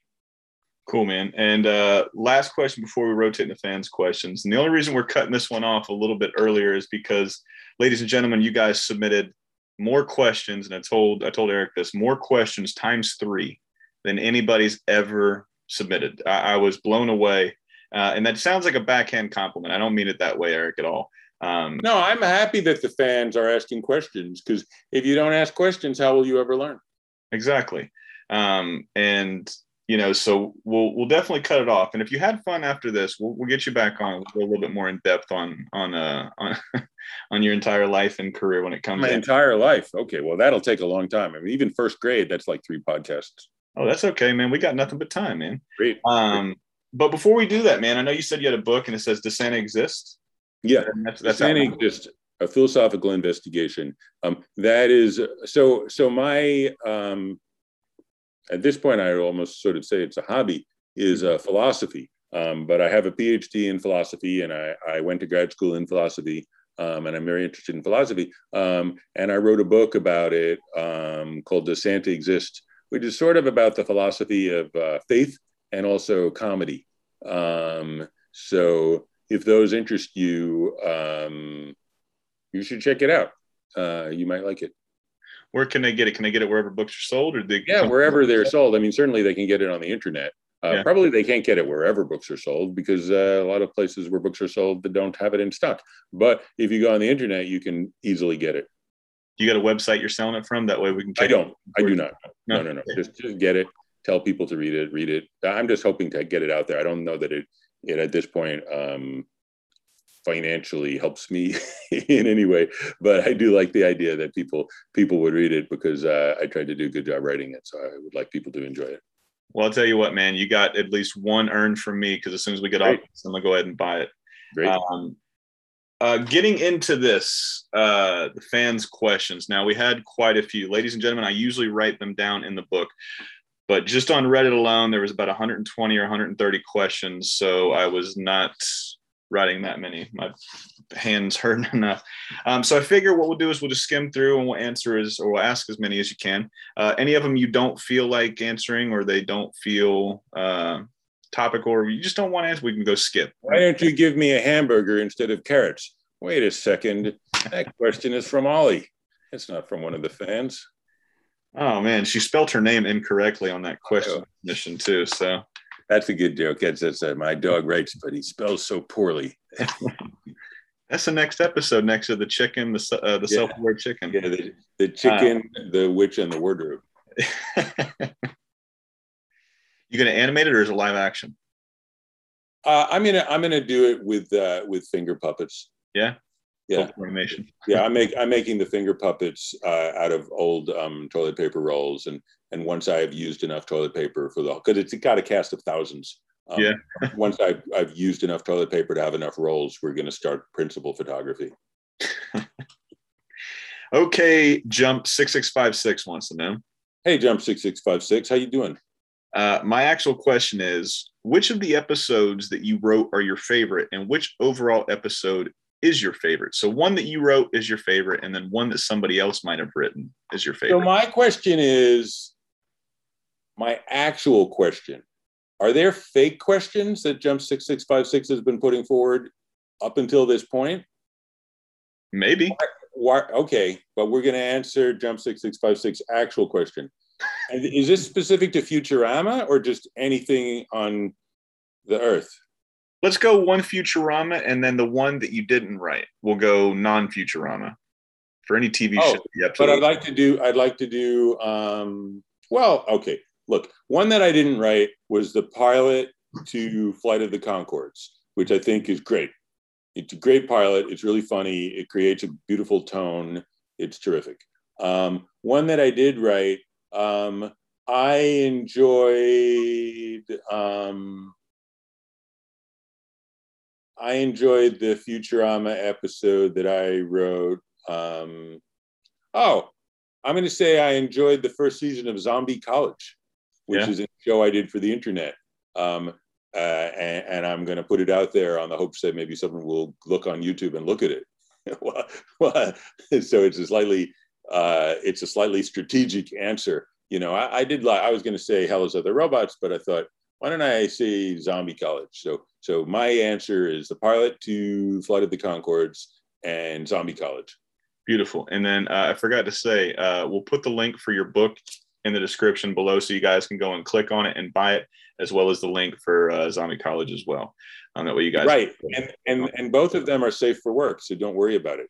Cool, man. And uh, last question before we rotate into fans' questions. And the only reason we're cutting this one off a little bit earlier is because, ladies and gentlemen, you guys submitted more questions, and I told I told Eric this more questions times three than anybody's ever submitted. I, I was blown away, uh, and that sounds like a backhand compliment. I don't mean it that way, Eric, at all. Um, no, I'm happy that the fans are asking questions because if you don't ask questions, how will you ever learn? Exactly. Um, and you know, so we'll we'll definitely cut it off. And if you had fun after this, we'll, we'll get you back on. We'll a little bit more in depth on on uh on on your entire life and career when it comes. To my in. entire life. Okay, well that'll take a long time. I mean, even first grade, that's like three podcasts. Oh, that's okay, man. We got nothing but time, man. Great. Um, but before we do that, man, I know you said you had a book and it says "Does Santa exist?" Yeah, that's, that's Santa exist. A philosophical investigation. Um, that is so. So my um, at this point, I almost sort of say it's a hobby, is uh, philosophy. Um, but I have a PhD in philosophy, and I, I went to grad school in philosophy, um, and I'm very interested in philosophy. Um, and I wrote a book about it um, called "Does Santa Exist?" Which is sort of about the philosophy of uh, faith and also comedy. Um, so if those interest you, um, you should check it out. Uh, you might like it where can they get it? Can they get it wherever books are sold, or they? Yeah, wherever they're sold. I mean, certainly they can get it on the internet. Uh, yeah. Probably they can't get it wherever books are sold because uh, a lot of places where books are sold that don't have it in stock. But if you go on the internet, you can easily get it. You got a website you're selling it from? That way we can. I don't. I do not. No, no, no. no. Just, just get it. Tell people to read it. Read it. I'm just hoping to get it out there. I don't know that it, it at this point um, financially helps me in any way but i do like the idea that people people would read it because uh, i tried to do a good job writing it so i would like people to enjoy it well i'll tell you what man you got at least one earned from me because as soon as we get Great. off i'm gonna go ahead and buy it Great. Um, uh, getting into this, uh, the fans' questions. Now, we had quite a few. Ladies and gentlemen, I usually write them down in the book, but just on Reddit alone, there was about 120 or 130 questions. So I was not writing that many. My hands hurt enough. Um, so I figure what we'll do is we'll just skim through and we'll answer as or we'll ask as many as you can. Uh, any of them you don't feel like answering or they don't feel uh, topical or you just don't want to answer, we can go skip. Why don't you give me a hamburger instead of carrots? Wait a second. That question is from Ollie. It's not from one of the fans. Oh man, she spelled her name incorrectly on that question oh. mission too. So that's a good joke. It's, it's uh, my dog writes, but he spells so poorly. That's the next episode next to the chicken, the uh, the yeah. self-aware chicken. Yeah, the, the chicken, uh, the witch, and the wardrobe. you gonna animate it or is it live action? Uh, I'm gonna I'm gonna do it with uh, with finger puppets. Yeah, yeah, animation. yeah, I'm make I'm making the finger puppets uh, out of old um, toilet paper rolls, and and once I have used enough toilet paper for the because it's got a cast of thousands. Um, yeah. once I've I've used enough toilet paper to have enough rolls, we're going to start principal photography. okay, jump six six five six wants to know. Hey, jump six six five six, how you doing? Uh, my actual question is which of the episodes that you wrote are your favorite and which overall episode is your favorite? So one that you wrote is your favorite, and then one that somebody else might have written is your favorite. So my question is my actual question. Are there fake questions that Jump 6656 has been putting forward up until this point? Maybe. Why, why, okay, but we're going to answer Jump 6656 actual question. Is this specific to Futurama or just anything on the Earth? Let's go one Futurama, and then the one that you didn't write. We'll go non-Futurama for any TV oh, show. But I'd like to do. I'd like to do. Um, well, okay. Look, one that I didn't write was the pilot to Flight of the Conchords, which I think is great. It's a great pilot. It's really funny. It creates a beautiful tone. It's terrific. Um, one that I did write, um, I enjoyed. Um, I enjoyed the Futurama episode that I wrote. Um, oh, I'm going to say I enjoyed the first season of Zombie College, which yeah. is a show I did for the internet. Um, uh, and, and, I'm going to put it out there on the hopes that maybe someone will look on YouTube and look at it. well, so it's a slightly uh, it's a slightly strategic answer. You know, I, I did like I was going to say Hell is Other Robots, but I thought why don't I say Zombie College? So so my answer is the pilot to Flight of the Conchords and Zombie College. Beautiful. And then uh, I forgot to say, uh, we'll put the link for your book in the description below so you guys can go and click on it and buy it. as well as the link for uh, Zombie College as well. Um, that way you guys right, and and and both of them are safe for work, so don't worry about it.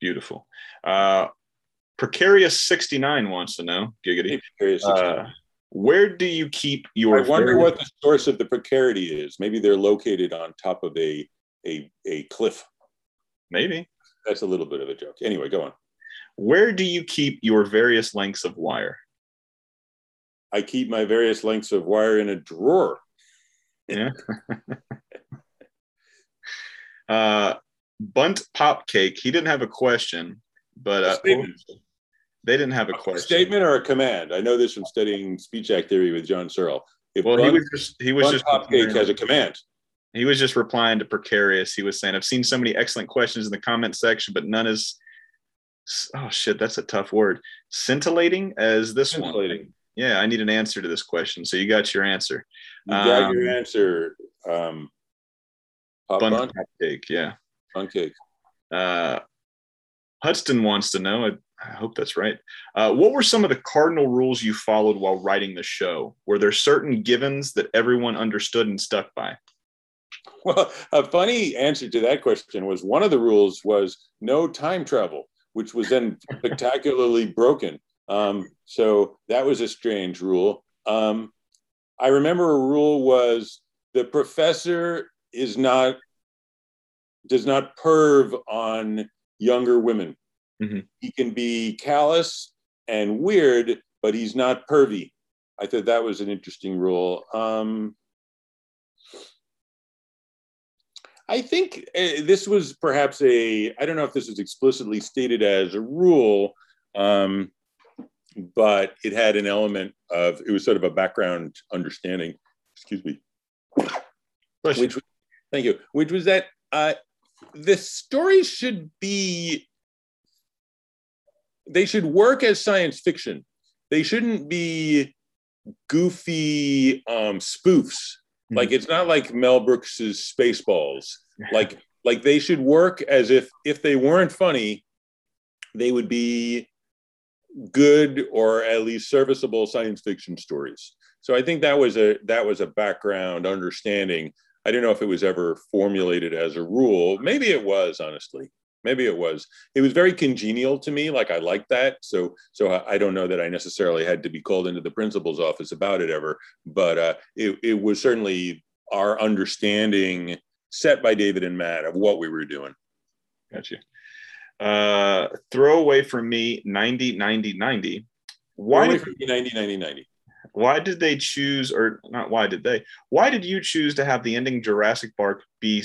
Beautiful. Uh, Precarious sixty nine wants to know, giggity. Uh, where do you keep your? I wonder what the source of the precarity is. Maybe they're located on top of a a a cliff. Maybe that's a little bit of a joke. Anyway, go on. Where do you keep your various lengths of wire? I keep my various lengths of wire in a drawer. Yeah. uh, Bunt Pop Cake. He didn't have a question, but uh, they didn't have a question. A statement or a command? I know this from studying speech act theory with John Searle. If well, he was just he was just Pop Cake has a command. He was just replying to precarious. He was saying, "I've seen so many excellent questions in the comment section, but none is oh shit, that's a tough word. Scintillating as this Scintillating. one. Yeah, I need an answer to this question. So you got your answer. You got um, your answer. Um, bun, bun? cake. Yeah. Bun cake. Uh, Hudson wants to know. I, hope that's right. Uh, what were some of the cardinal rules you followed while writing the show? Were there certain givens that everyone understood and stuck by? Well, a funny answer to that question was one of the rules was no time travel which was then spectacularly broken. Um, so that was a strange rule. Um, I remember a rule was the professor is not does not perv on younger women. Mm-hmm. He can be callous and weird, but he's not pervy. I thought that was an interesting rule. Um, I think uh, this was perhaps a, I don't know if this was explicitly stated as a rule, um, but it had an element of, it was sort of a background understanding, excuse me, which, thank you, which was that uh, the story should be, they should work as science fiction. They shouldn't be goofy um, spoofs Mm-hmm. Like it's not like Mel Brooks's Spaceballs. Like like they should work as if if they weren't funny, they would be good or at least serviceable science fiction stories. So I think that was a that was a background understanding. I don't know if it was ever formulated as a rule. Maybe it was, honestly maybe it was. It was very congenial to me like i liked that. So so i don't know that i necessarily had to be called into the principal's office about it ever but uh, it, it was certainly our understanding set by david and matt of what we were doing. Gotcha. Uh throw away for me 90 90 90 why did, 90 90 90 why did they choose or not why did they why did you choose to have the ending jurassic bark be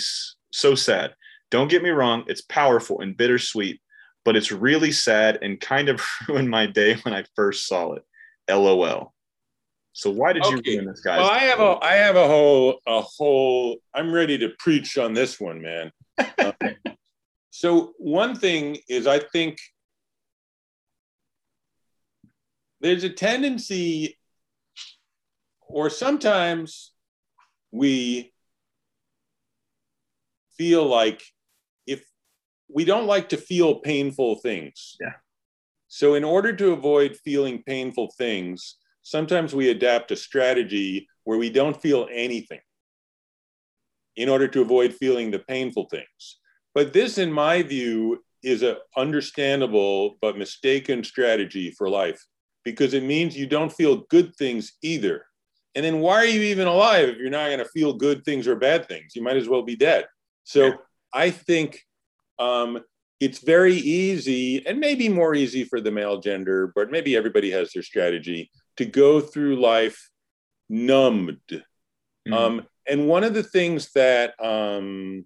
so sad don't get me wrong, it's powerful and bittersweet, but it's really sad and kind of ruined my day when I first saw it. LOL. So why did you ruin this, guys? Well, I have a I have a whole a whole I'm ready to preach on this one, man. so one thing is I think there's a tendency or sometimes we feel like we don't like to feel painful things. Yeah. So, in order to avoid feeling painful things, sometimes we adapt a strategy where we don't feel anything in order to avoid feeling the painful things. But this, in my view, is an understandable but mistaken strategy for life because it means you don't feel good things either. And then why are you even alive if you're not going to feel good things or bad things? You might as well be dead. So yeah. I think um, it's very easy and maybe more easy for the male gender, but maybe everybody has their strategy to go through life numbed. Mm-hmm. Um, and one of the things that um,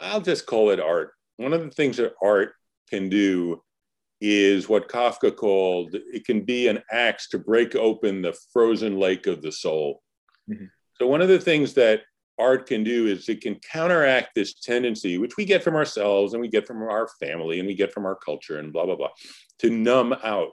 I'll just call it art. One of the things that art can do is what Kafka called it can be an axe to break open the frozen lake of the soul. Mm-hmm. So, one of the things that art can do is it can counteract this tendency, which we get from ourselves and we get from our family and we get from our culture and blah, blah, blah, to numb out.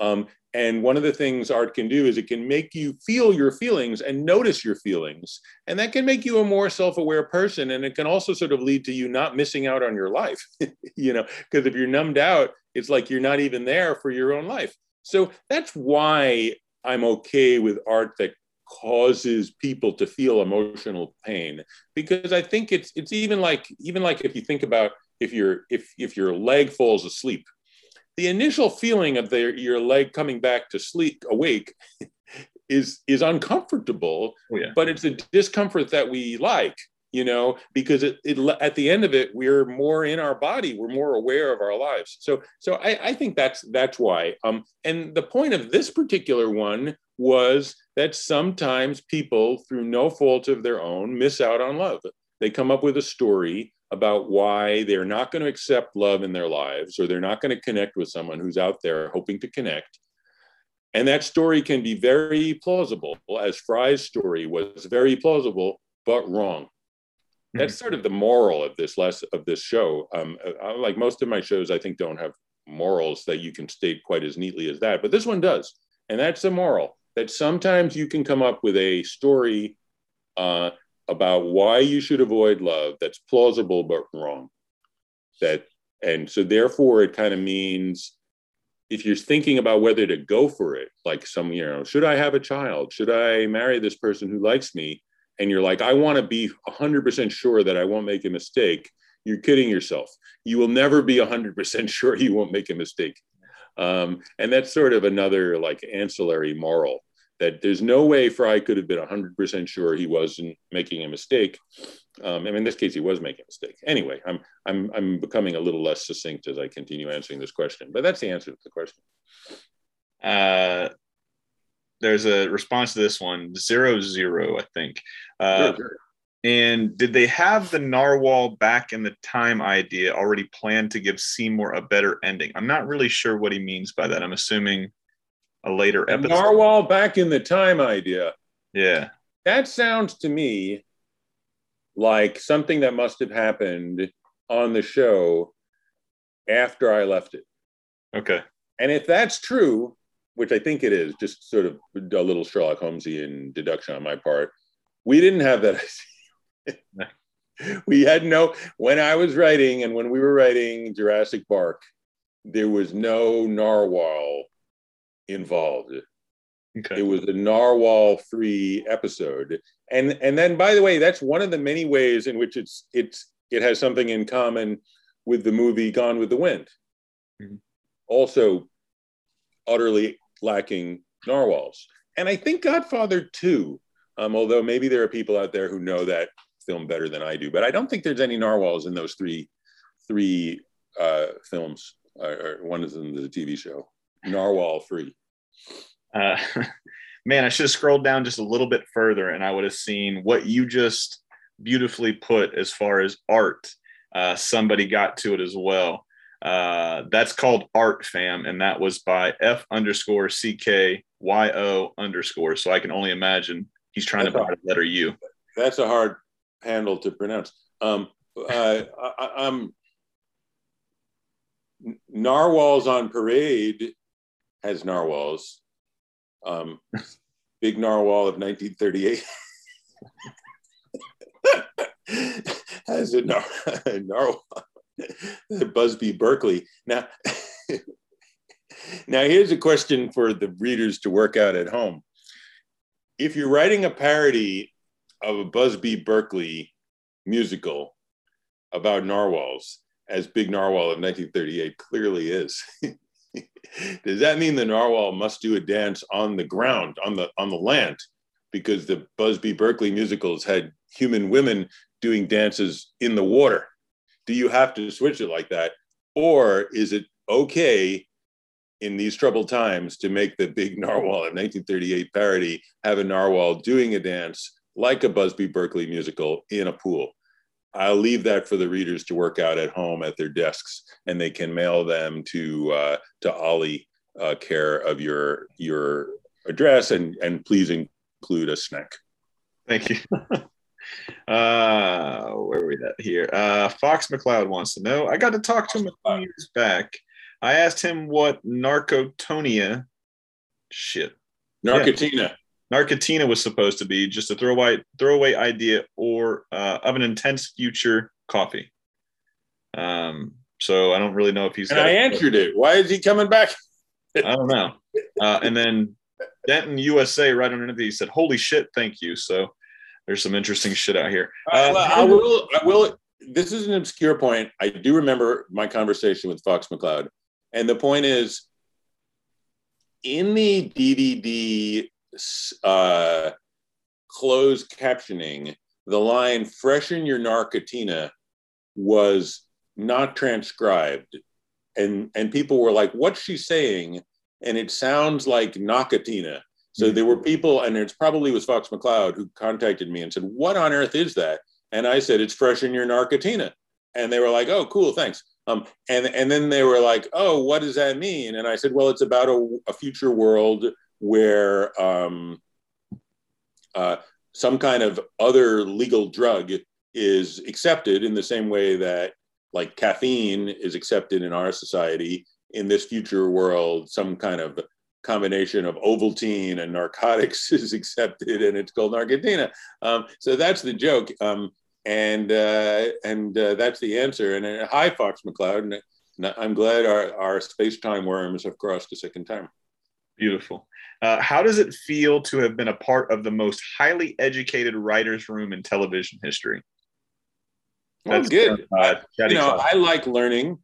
Um, and one of the things art can do is it can make you feel your feelings and notice your feelings. And that can make you a more self aware person. And it can also sort of lead to you not missing out on your life, you know, because if you're numbed out, it's like you're not even there for your own life. So that's why I'm okay with art that causes people to feel emotional pain. Because I think it's it's even like even like if you think about if your if if your leg falls asleep, the initial feeling of the, your leg coming back to sleep awake is is uncomfortable, oh, yeah. but it's a discomfort that we like you know because it, it, at the end of it we're more in our body we're more aware of our lives. So so i, I think that's that's why. Um and the point of this particular one was that sometimes people through no fault of their own miss out on love. They come up with a story about why they're not going to accept love in their lives or they're not going to connect with someone who's out there hoping to connect. And that story can be very plausible as fry's story was very plausible but wrong. Hmm. That's sort of the moral of this less of this show. Um, I, like most of my shows, I think don't have morals that you can state quite as neatly as that, but this one does, and that's the moral that sometimes you can come up with a story uh, about why you should avoid love that's plausible but wrong. That and so therefore it kind of means if you're thinking about whether to go for it, like some, you know, should I have a child? Should I marry this person who likes me? and you're like, I want to be 100% sure that I won't make a mistake, you're kidding yourself. You will never be 100% sure you won't make a mistake. Um, and that's sort of another like ancillary moral that there's no way Fry could have been 100% sure he wasn't making a mistake. Um, I mean, in this case, he was making a mistake. Anyway, I'm, I'm, I'm becoming a little less succinct as I continue answering this question, but that's the answer to the question. Uh, there's a response to this one zero zero, I think. Uh, sure, sure. And did they have the narwhal back in the time idea already planned to give Seymour a better ending? I'm not really sure what he means by that. I'm assuming a later episode. Narwhal back in the time idea. Yeah. That sounds to me like something that must have happened on the show after I left it. Okay. And if that's true, which I think it is, just sort of a little Sherlock Holmesian deduction on my part. We didn't have that. we had no, when I was writing and when we were writing Jurassic Bark, there was no narwhal involved. Okay. It was a narwhal free episode. And and then by the way, that's one of the many ways in which it's it's it has something in common with the movie Gone with the Wind. Mm-hmm. Also utterly lacking narwhals. And I think Godfather 2, um, although maybe there are people out there who know that film better than I do, but I don't think there's any narwhals in those three three uh, films. Uh, or one of them is a TV show, Narwhal Free. Uh, man, I should have scrolled down just a little bit further, and I would have seen what you just beautifully put as far as art. Uh, somebody got to it as well. Uh, that's called Art Fam, and that was by F underscore C K Y O underscore. So I can only imagine he's trying that's to buy the letter U. That's a hard handle to pronounce. Um, I, am Narwhals on Parade has narwhals. Um, big narwhal of 1938 has a, nar- a narwhal. Busby Berkeley. Now, now here's a question for the readers to work out at home. If you're writing a parody of a Busby Berkeley musical about narwhals, as Big Narwhal of 1938 clearly is, does that mean the narwhal must do a dance on the ground, on the on the land? Because the Busby Berkeley musicals had human women doing dances in the water do you have to switch it like that? Or is it okay in these troubled times to make the big narwhal of 1938 parody have a narwhal doing a dance like a Busby Berkeley musical in a pool? I'll leave that for the readers to work out at home at their desks, and they can mail them to uh, to Ollie uh, care of your your address, and and please include a snack. Thank you. Uh, where are we at here? Uh, Fox McLeod wants to know. I got to talk to him a few years back. I asked him what narcotonia, shit, narcotina, yeah. Narcotina was supposed to be. Just a throwaway throwaway idea or uh, of an intense future coffee. Um, so I don't really know if he's. And I answered it. Why is he coming back? I don't know. Uh, and then Denton, USA, right underneath. He said, "Holy shit, thank you." So there's some interesting shit out here. Uh, well, I will. I will. This is an obscure point. I do remember my conversation with Fox McCloud, and the point is, in the DVD uh, closed captioning, the line "freshen your narcotina" was not transcribed, and and people were like, "What's she saying?" And it sounds like narcotina. So there were people, and it probably was Fox McCloud who contacted me and said, "What on earth is that?" And I said, "It's freshen your narcotina." And they were like, "Oh, cool, thanks." Um, and and then they were like, "Oh, what does that mean?" And I said, "Well, it's about a, a future world where um, uh, some kind of other legal drug is accepted in the same way that like caffeine is accepted in our society in this future world. Some kind of combination of ovaltine and narcotics is accepted and it's called narcotina. Um, so that's the joke um, and uh, and uh, that's the answer. And uh, hi fox mccloud. And i'm glad our, our space-time worms have crossed a second time. Beautiful uh, how does it feel to have been a part of the most highly educated writers room in television history That's good. Uh, you know, I like learning.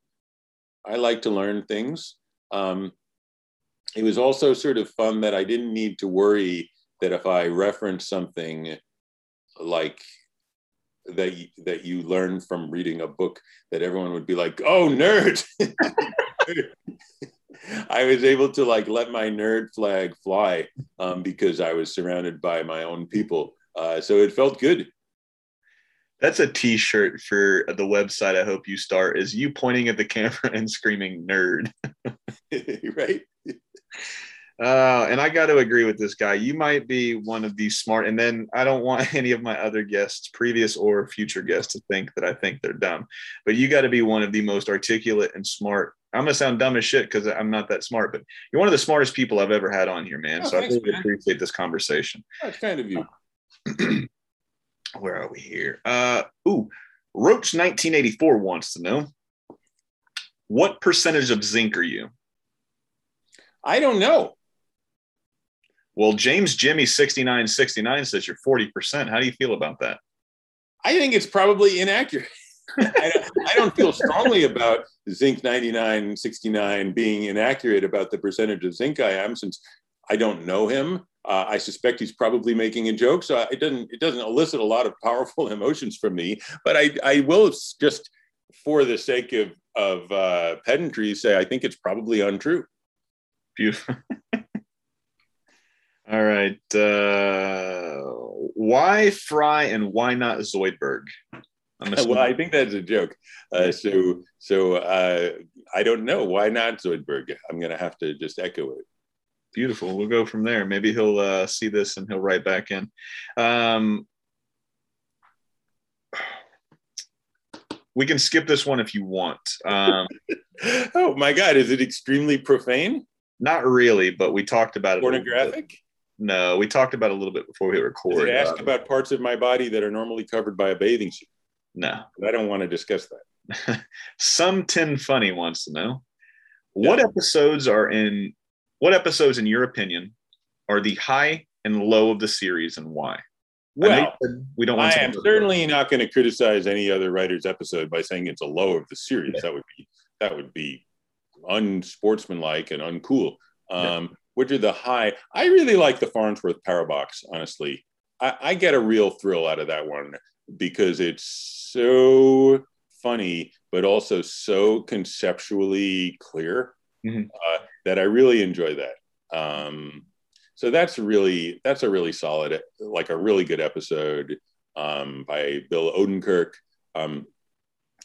I like to learn things. Um, it was also sort of fun that I didn't need to worry that if I reference something like that that you learn from reading a book, that everyone would be like, "Oh, nerd." I was able to like let my nerd flag fly um, because I was surrounded by my own people. Uh, so it felt good. That's a T-shirt for the website. I hope you start is you pointing at the camera and screaming "nerd," right? Uh, and I got to agree with this guy. You might be one of these smart. And then I don't want any of my other guests, previous or future guests, to think that I think they're dumb. But you got to be one of the most articulate and smart. I'm gonna sound dumb as shit because I'm not that smart, but you're one of the smartest people I've ever had on here, man. Oh, so thanks, I really man. appreciate this conversation. That's kind of you. where are we here? Uh, ooh, Roach 1984 wants to know what percentage of zinc are you? I don't know. Well, James Jimmy 6969 says you're 40%. How do you feel about that? I think it's probably inaccurate. I, don't, I, don't, feel strongly about zinc 9969 being inaccurate about the percentage of zinc I am since I don't know him. Uh, I suspect he's probably making a joke, so it doesn't it doesn't elicit a lot of powerful emotions from me. But I I will just, for the sake of of uh, pedantry, say I think it's probably untrue. Beautiful. All right. Uh, why Fry and why not Zoidberg? well, I think that's a joke. Uh, so, so uh, I don't know why not Zoidberg. I'm going to have to just echo it beautiful. We'll go from there. Maybe he'll uh, see this and he'll write back in. Um, we can skip this one if you want. Um, oh my God, is it extremely profane? Not really, but we talked about it. Pornographic? No, we talked about a little bit before we recorded. Did it ask uh, about parts of my body that are normally covered by a bathing suit? No, I don't want to discuss that. Some ten funny wants to know what yeah. episodes are in what episodes, in your opinion, are the high and low of the series and why? Well, we don't. Want to. I am certainly not going to criticize any other writer's episode by saying it's a low of the series. Yeah. That would be that would be unsportsmanlike and uncool. Um, yeah. Which are the high? I really like the Farnsworth Parabox. Honestly, I, I get a real thrill out of that one because it's so funny, but also so conceptually clear. Mm-hmm. Uh, that I really enjoy that. Um, so that's really that's a really solid, like a really good episode um, by Bill Odenkirk. Um,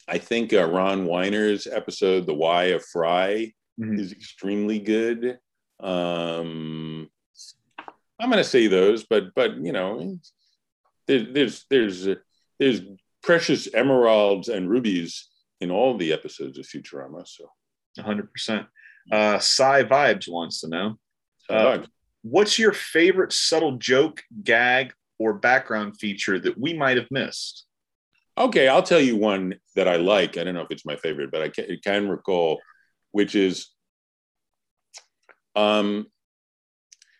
I think uh, Ron Weiner's episode, "The Why of Fry," mm-hmm. is extremely good. Um, I'm going to say those, but but you know, there, there's there's there's precious emeralds and rubies in all the episodes of Futurama. So, 100. percent uh, Cy Vibes wants to know uh, what's your favorite subtle joke, gag, or background feature that we might have missed? Okay, I'll tell you one that I like. I don't know if it's my favorite, but I can, can recall, which is um,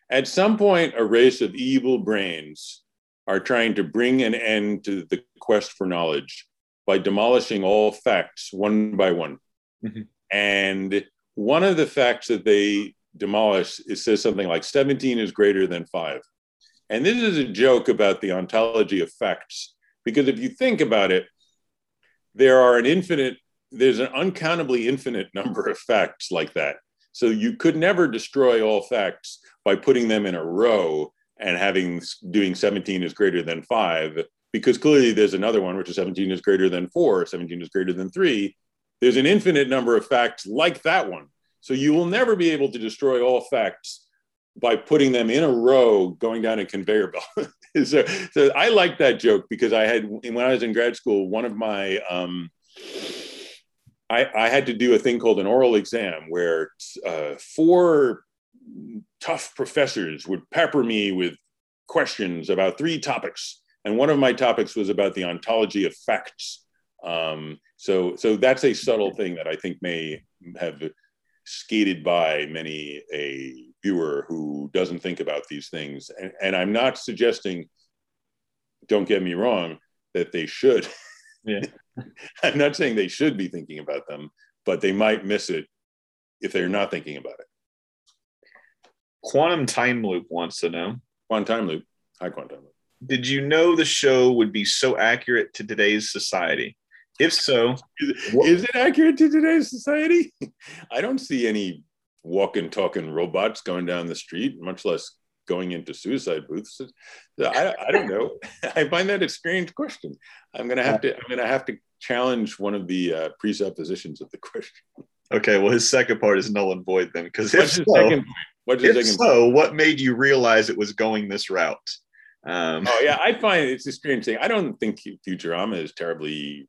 At some point, a race of evil brains are trying to bring an end to the quest for knowledge by demolishing all facts one by one. Mm-hmm. And one of the facts that they demolish it says something like 17 is greater than five. And this is a joke about the ontology of facts, because if you think about it, there are an infinite, there's an uncountably infinite number of facts like that. So you could never destroy all facts by putting them in a row and having doing 17 is greater than five, because clearly there's another one, which is 17 is greater than four, 17 is greater than three. There's an infinite number of facts like that one. So you will never be able to destroy all facts by putting them in a row going down a conveyor belt. so, so I like that joke because I had when I was in grad school, one of my um, I, I had to do a thing called an oral exam where uh, four tough professors would pepper me with questions about three topics, and one of my topics was about the ontology of facts. Um, so, so that's a subtle thing that I think may have skated by many a viewer who doesn't think about these things. And, and I'm not suggesting, don't get me wrong, that they should. Yeah. I'm not saying they should be thinking about them, but they might miss it if they're not thinking about it. Quantum Time Loop wants to know. Quantum Time Loop. Hi, Quantum Loop. Did you know the show would be so accurate to today's society? If so, is it accurate to today's society? I don't see any walking, talking robots going down the street, much less going into suicide booths. I, I don't know. I find that a strange question. I'm gonna have to. I'm gonna have to challenge one of the uh, presuppositions of the question. Okay. Well, his second part is null and void then, because if so, What's if so, what made you realize it was going this route? Um, oh yeah, I find it's a strange thing. I don't think Futurama is terribly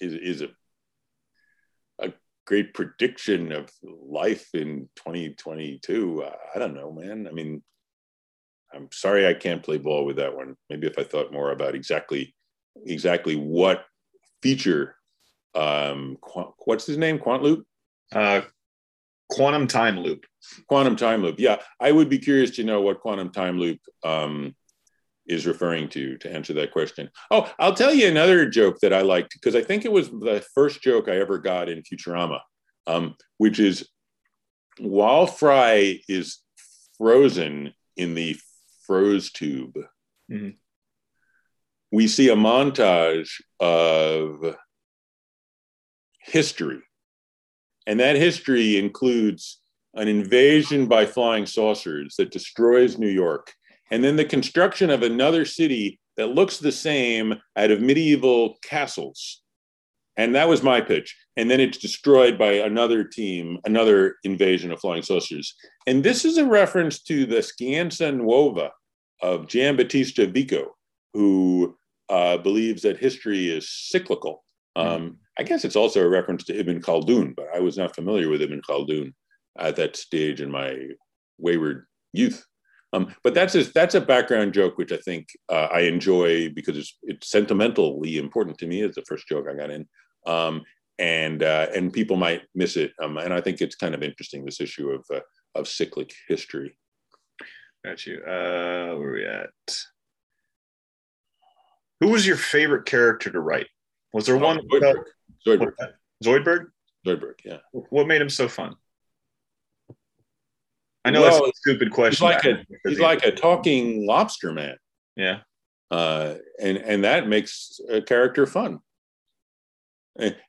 is is a a great prediction of life in 2022. I don't know, man. I mean, I'm sorry I can't play ball with that one. Maybe if I thought more about exactly exactly what feature um what's his name quant loop uh quantum time loop quantum time loop yeah i would be curious to know what quantum time loop um is referring to to answer that question. Oh, I'll tell you another joke that I liked because I think it was the first joke I ever got in Futurama, um, which is while Fry is frozen in the froze tube, mm-hmm. we see a montage of history. And that history includes an invasion by flying saucers that destroys New York and then the construction of another city that looks the same out of medieval castles. And that was my pitch. And then it's destroyed by another team, another invasion of flying saucers. And this is a reference to the Scienza Nuova of Giambattista Vico, who uh, believes that history is cyclical. Um, I guess it's also a reference to Ibn Khaldun, but I was not familiar with Ibn Khaldun at that stage in my wayward youth. Um, but that's a, that's a background joke which I think uh, I enjoy because it's it's sentimentally important to me. It's the first joke I got in, um, and uh, and people might miss it. Um, and I think it's kind of interesting this issue of uh, of cyclic history. Got you. Uh, where are we at? Who was your favorite character to write? Was there oh, one? Zoidberg. Zoidberg. Zoidberg. Zoidberg. Yeah. What made him so fun? I know well, it's a stupid question. He's like a he's like a talking lobster man. Yeah. Uh, and and that makes a character fun.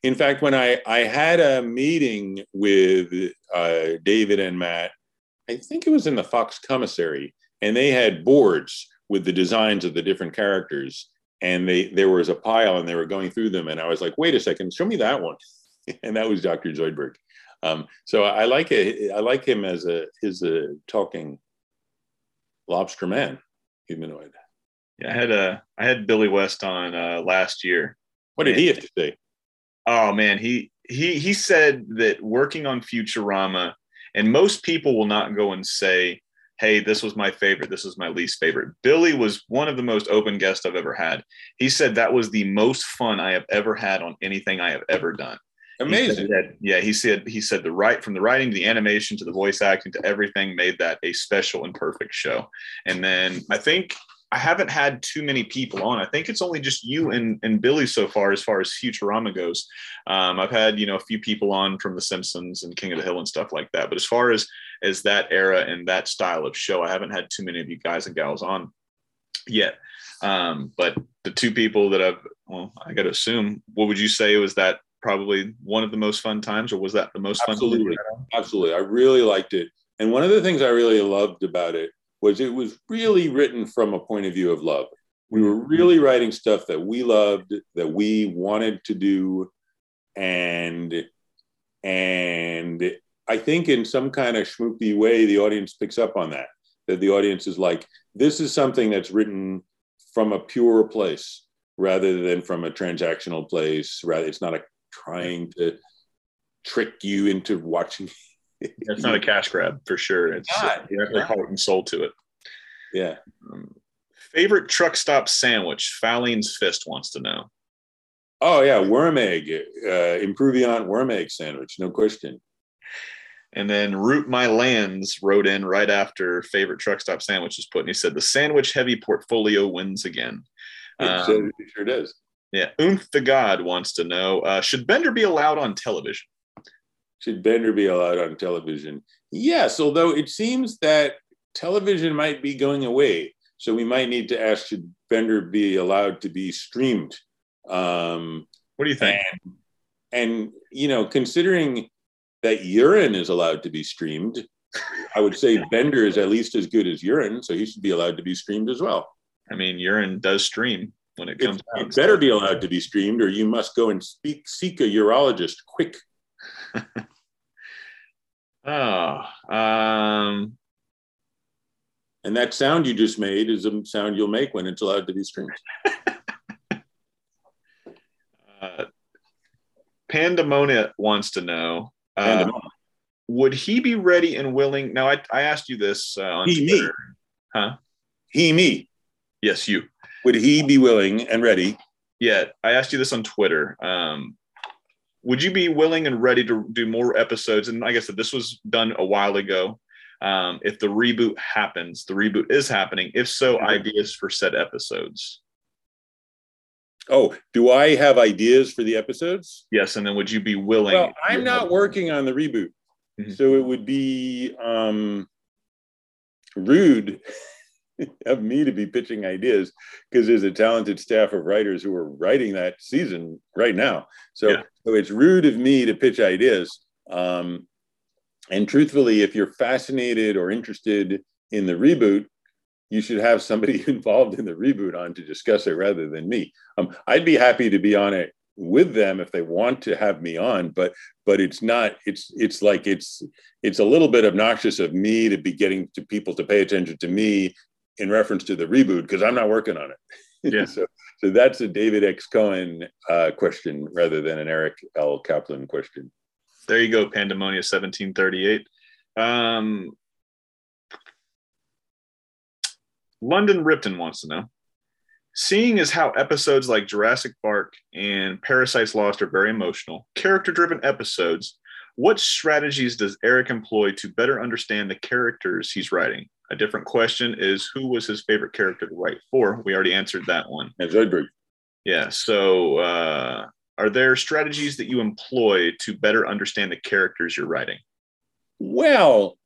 In fact, when I I had a meeting with uh, David and Matt, I think it was in the Fox commissary, and they had boards with the designs of the different characters, and they there was a pile, and they were going through them, and I was like, wait a second, show me that one, and that was Dr. Zoidberg. Um, so I like it. I like him as a his a talking lobster man humanoid. Yeah, I had a I had Billy West on uh, last year. What did he have to say? Oh man, he he he said that working on Futurama, and most people will not go and say, "Hey, this was my favorite. This was my least favorite." Billy was one of the most open guests I've ever had. He said that was the most fun I have ever had on anything I have ever done Amazing. He that, yeah, he said he said the right from the writing to the animation to the voice acting to everything made that a special and perfect show. And then I think I haven't had too many people on. I think it's only just you and, and Billy so far, as far as Futurama goes. Um, I've had you know a few people on from The Simpsons and King of the Hill and stuff like that. But as far as as that era and that style of show, I haven't had too many of you guys and gals on yet. Um, but the two people that I've, well, I got to assume, what would you say was that probably one of the most fun times, or was that the most Absolutely. fun? Absolutely. Absolutely. I really liked it. And one of the things I really loved about it was it was really written from a point of view of love. We were really writing stuff that we loved, that we wanted to do, and and I think in some kind of schmoopy way, the audience picks up on that. That the audience is like, this is something that's written from a pure place rather than from a transactional place. Rather, it's not a trying to trick you into watching it's not a cash grab for sure. It's not. definitely heart and soul to it. Yeah. Um, favorite truck stop sandwich? Falline's Fist wants to know. Oh yeah, worm egg, uh, Impruviant worm egg sandwich, no question. And then Root My Lands wrote in right after favorite truck stop sandwich was put, and he said the sandwich heavy portfolio wins again. Um, so it sure does. Yeah, Unth the God wants to know: uh, Should Bender be allowed on television? Should Bender be allowed on television? Yes, although it seems that television might be going away. So we might need to ask should Bender be allowed to be streamed? Um, what do you think? And, and, you know, considering that urine is allowed to be streamed, I would say Bender is at least as good as urine, so he should be allowed to be streamed as well. I mean, urine does stream when it comes it, out. It better be allowed to be streamed, or you must go and speak, seek a urologist quick. oh, um, and that sound you just made is a sound you'll make when it's allowed to be streamed. uh, Pandemonia wants to know uh, would he be ready and willing? Now, I, I asked you this uh, on he, Twitter. Me. Huh? He, me. Yes, you. Would he be willing and ready? Yeah, I asked you this on Twitter. Um, would you be willing and ready to do more episodes? And like I said, this was done a while ago. Um, if the reboot happens, the reboot is happening. If so, ideas for said episodes. Oh, do I have ideas for the episodes? Yes, and then would you be willing? Well, I'm not working on the reboot, mm-hmm. so it would be um, rude of me to be pitching ideas because there's a talented staff of writers who are writing that season right now. So, yeah. so it's rude of me to pitch ideas. Um, and truthfully, if you're fascinated or interested in the reboot, you should have somebody involved in the reboot on to discuss it rather than me. Um, I'd be happy to be on it with them if they want to have me on, but but it's not. It's it's like it's it's a little bit obnoxious of me to be getting to people to pay attention to me in reference to the reboot because I'm not working on it. Yeah. so so that's a David X Cohen uh, question rather than an Eric L Kaplan question. There you go, Pandemonia 1738. Um, London Ripton wants to know Seeing as how episodes like Jurassic Bark and Parasites Lost are very emotional, character driven episodes, what strategies does Eric employ to better understand the characters he's writing? A different question is who was his favorite character to write for? We already answered that one. And Zoidberg. Yeah. So, uh, are there strategies that you employ to better understand the characters you're writing? Well,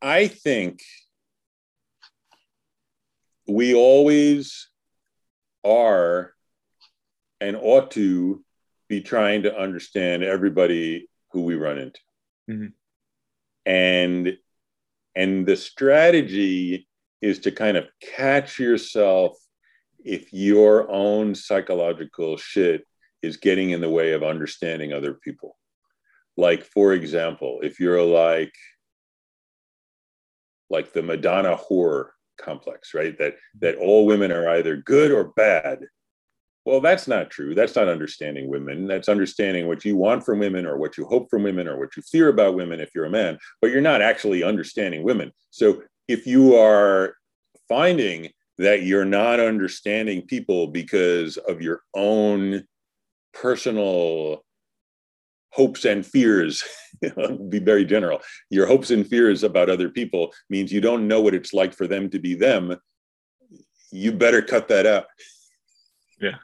I think we always are and ought to be trying to understand everybody who we run into. Mm-hmm. And and the strategy is to kind of catch yourself if your own psychological shit is getting in the way of understanding other people. Like, for example, if you're like, like the Madonna whore complex, right? That that all women are either good or bad. Well, that's not true. That's not understanding women. That's understanding what you want from women or what you hope from women or what you fear about women if you're a man, but you're not actually understanding women. So if you are finding that you're not understanding people because of your own personal hopes and fears be very general your hopes and fears about other people means you don't know what it's like for them to be them you better cut that out yeah.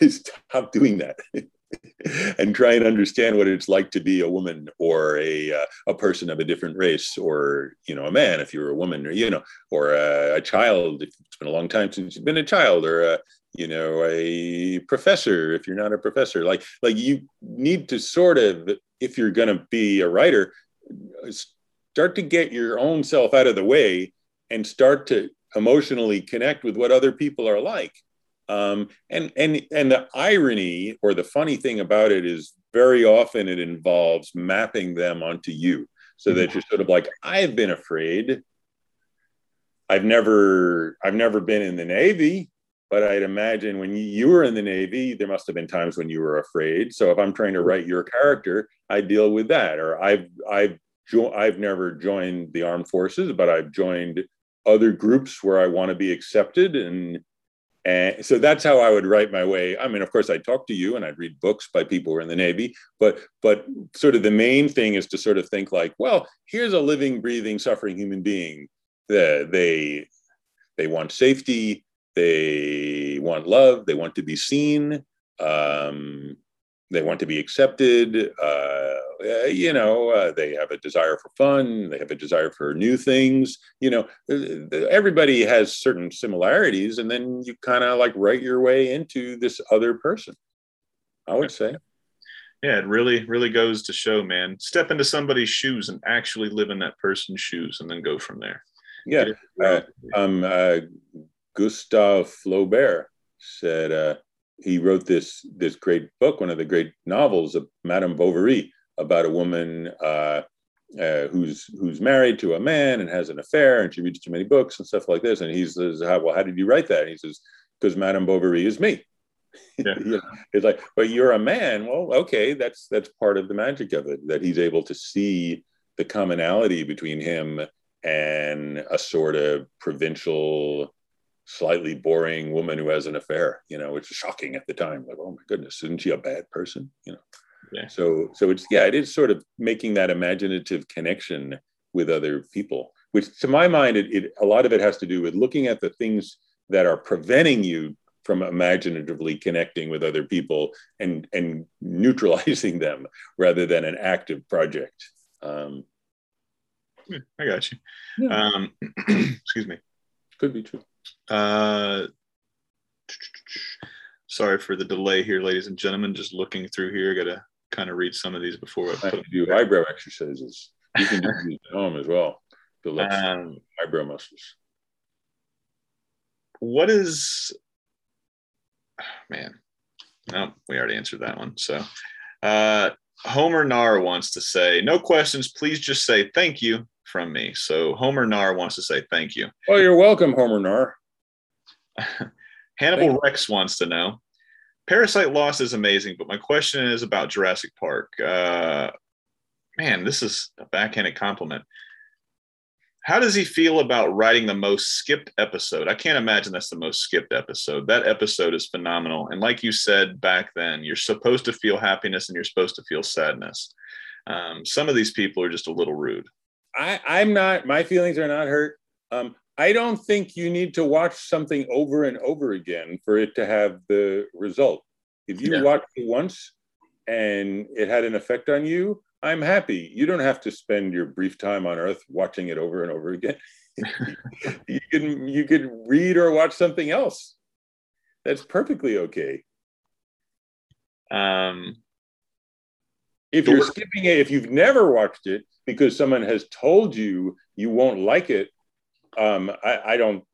Stop doing that and try and understand what it's like to be a woman or a uh, a person of a different race or you know a man if you're a woman or you know or a, a child. If it's been a long time since you've been a child or a you know a professor if you're not a professor. Like like you need to sort of if you're going to be a writer start to get your own self out of the way and start to emotionally connect with what other people are like um, and and and the irony or the funny thing about it is very often it involves mapping them onto you so that you're sort of like i've been afraid i've never i've never been in the navy but I'd imagine when you were in the Navy, there must have been times when you were afraid. So if I'm trying to write your character, I deal with that. Or I've I've jo- I've never joined the armed forces, but I've joined other groups where I want to be accepted, and and so that's how I would write my way. I mean, of course, I'd talk to you and I'd read books by people who are in the Navy, but but sort of the main thing is to sort of think like, well, here's a living, breathing, suffering human being. The, they they want safety they want love. They want to be seen. Um, they want to be accepted. Uh, you know, uh, they have a desire for fun. They have a desire for new things. You know, everybody has certain similarities, and then you kind of like write your way into this other person. I would say. Yeah, it really, really goes to show, man. Step into somebody's shoes and actually live in that person's shoes, and then go from there. Yeah, uh, um, uh, Gustave Flaubert said uh, he wrote this this great book, one of the great novels of Madame Bovary, about a woman uh, uh, who's who's married to a man and has an affair, and she reads too many books and stuff like this. And he says, how, "Well, how did you write that?" And he says, "Because Madame Bovary is me." Yeah. it's like, but you're a man. Well, okay, that's that's part of the magic of it that he's able to see the commonality between him and a sort of provincial slightly boring woman who has an affair, you know, which is shocking at the time. Like, oh my goodness, isn't she a bad person? You know. Yeah. So so it's yeah, it is sort of making that imaginative connection with other people, which to my mind, it, it a lot of it has to do with looking at the things that are preventing you from imaginatively connecting with other people and and neutralizing them rather than an active project. Um, I got you. Yeah. Um, excuse me. Could be true. Uh, sorry for the delay here, ladies and gentlemen. Just looking through here, got to kind of read some of these before I put them do eyebrow exercises. You can do these at home as well. Build up um, eyebrow muscles. What is, man? No, we already answered that one. So, uh, Homer Nar wants to say, no questions. Please just say thank you from me. So Homer Nar wants to say thank you. Oh, you're welcome, Homer Nar. Hannibal Rex wants to know. Parasite Lost is amazing, but my question is about Jurassic Bark. Uh, man, this is a backhanded compliment. How does he feel about writing the most skipped episode? I can't imagine that's the most skipped episode. That episode is phenomenal. And like you said back then, you're supposed to feel happiness and you're supposed to feel sadness. Um, some of these people are just a little rude. I, I'm not, my feelings are not hurt. Um, I don't think you need to watch something over and over again for it to have the result. If you yeah. watch it once and it had an effect on you, I'm happy. You don't have to spend your brief time on earth watching it over and over again. you can you could read or watch something else. That's perfectly okay. Um, if you're skipping it, if you've never watched it, because someone has told you you won't like it, um, I, I, don't,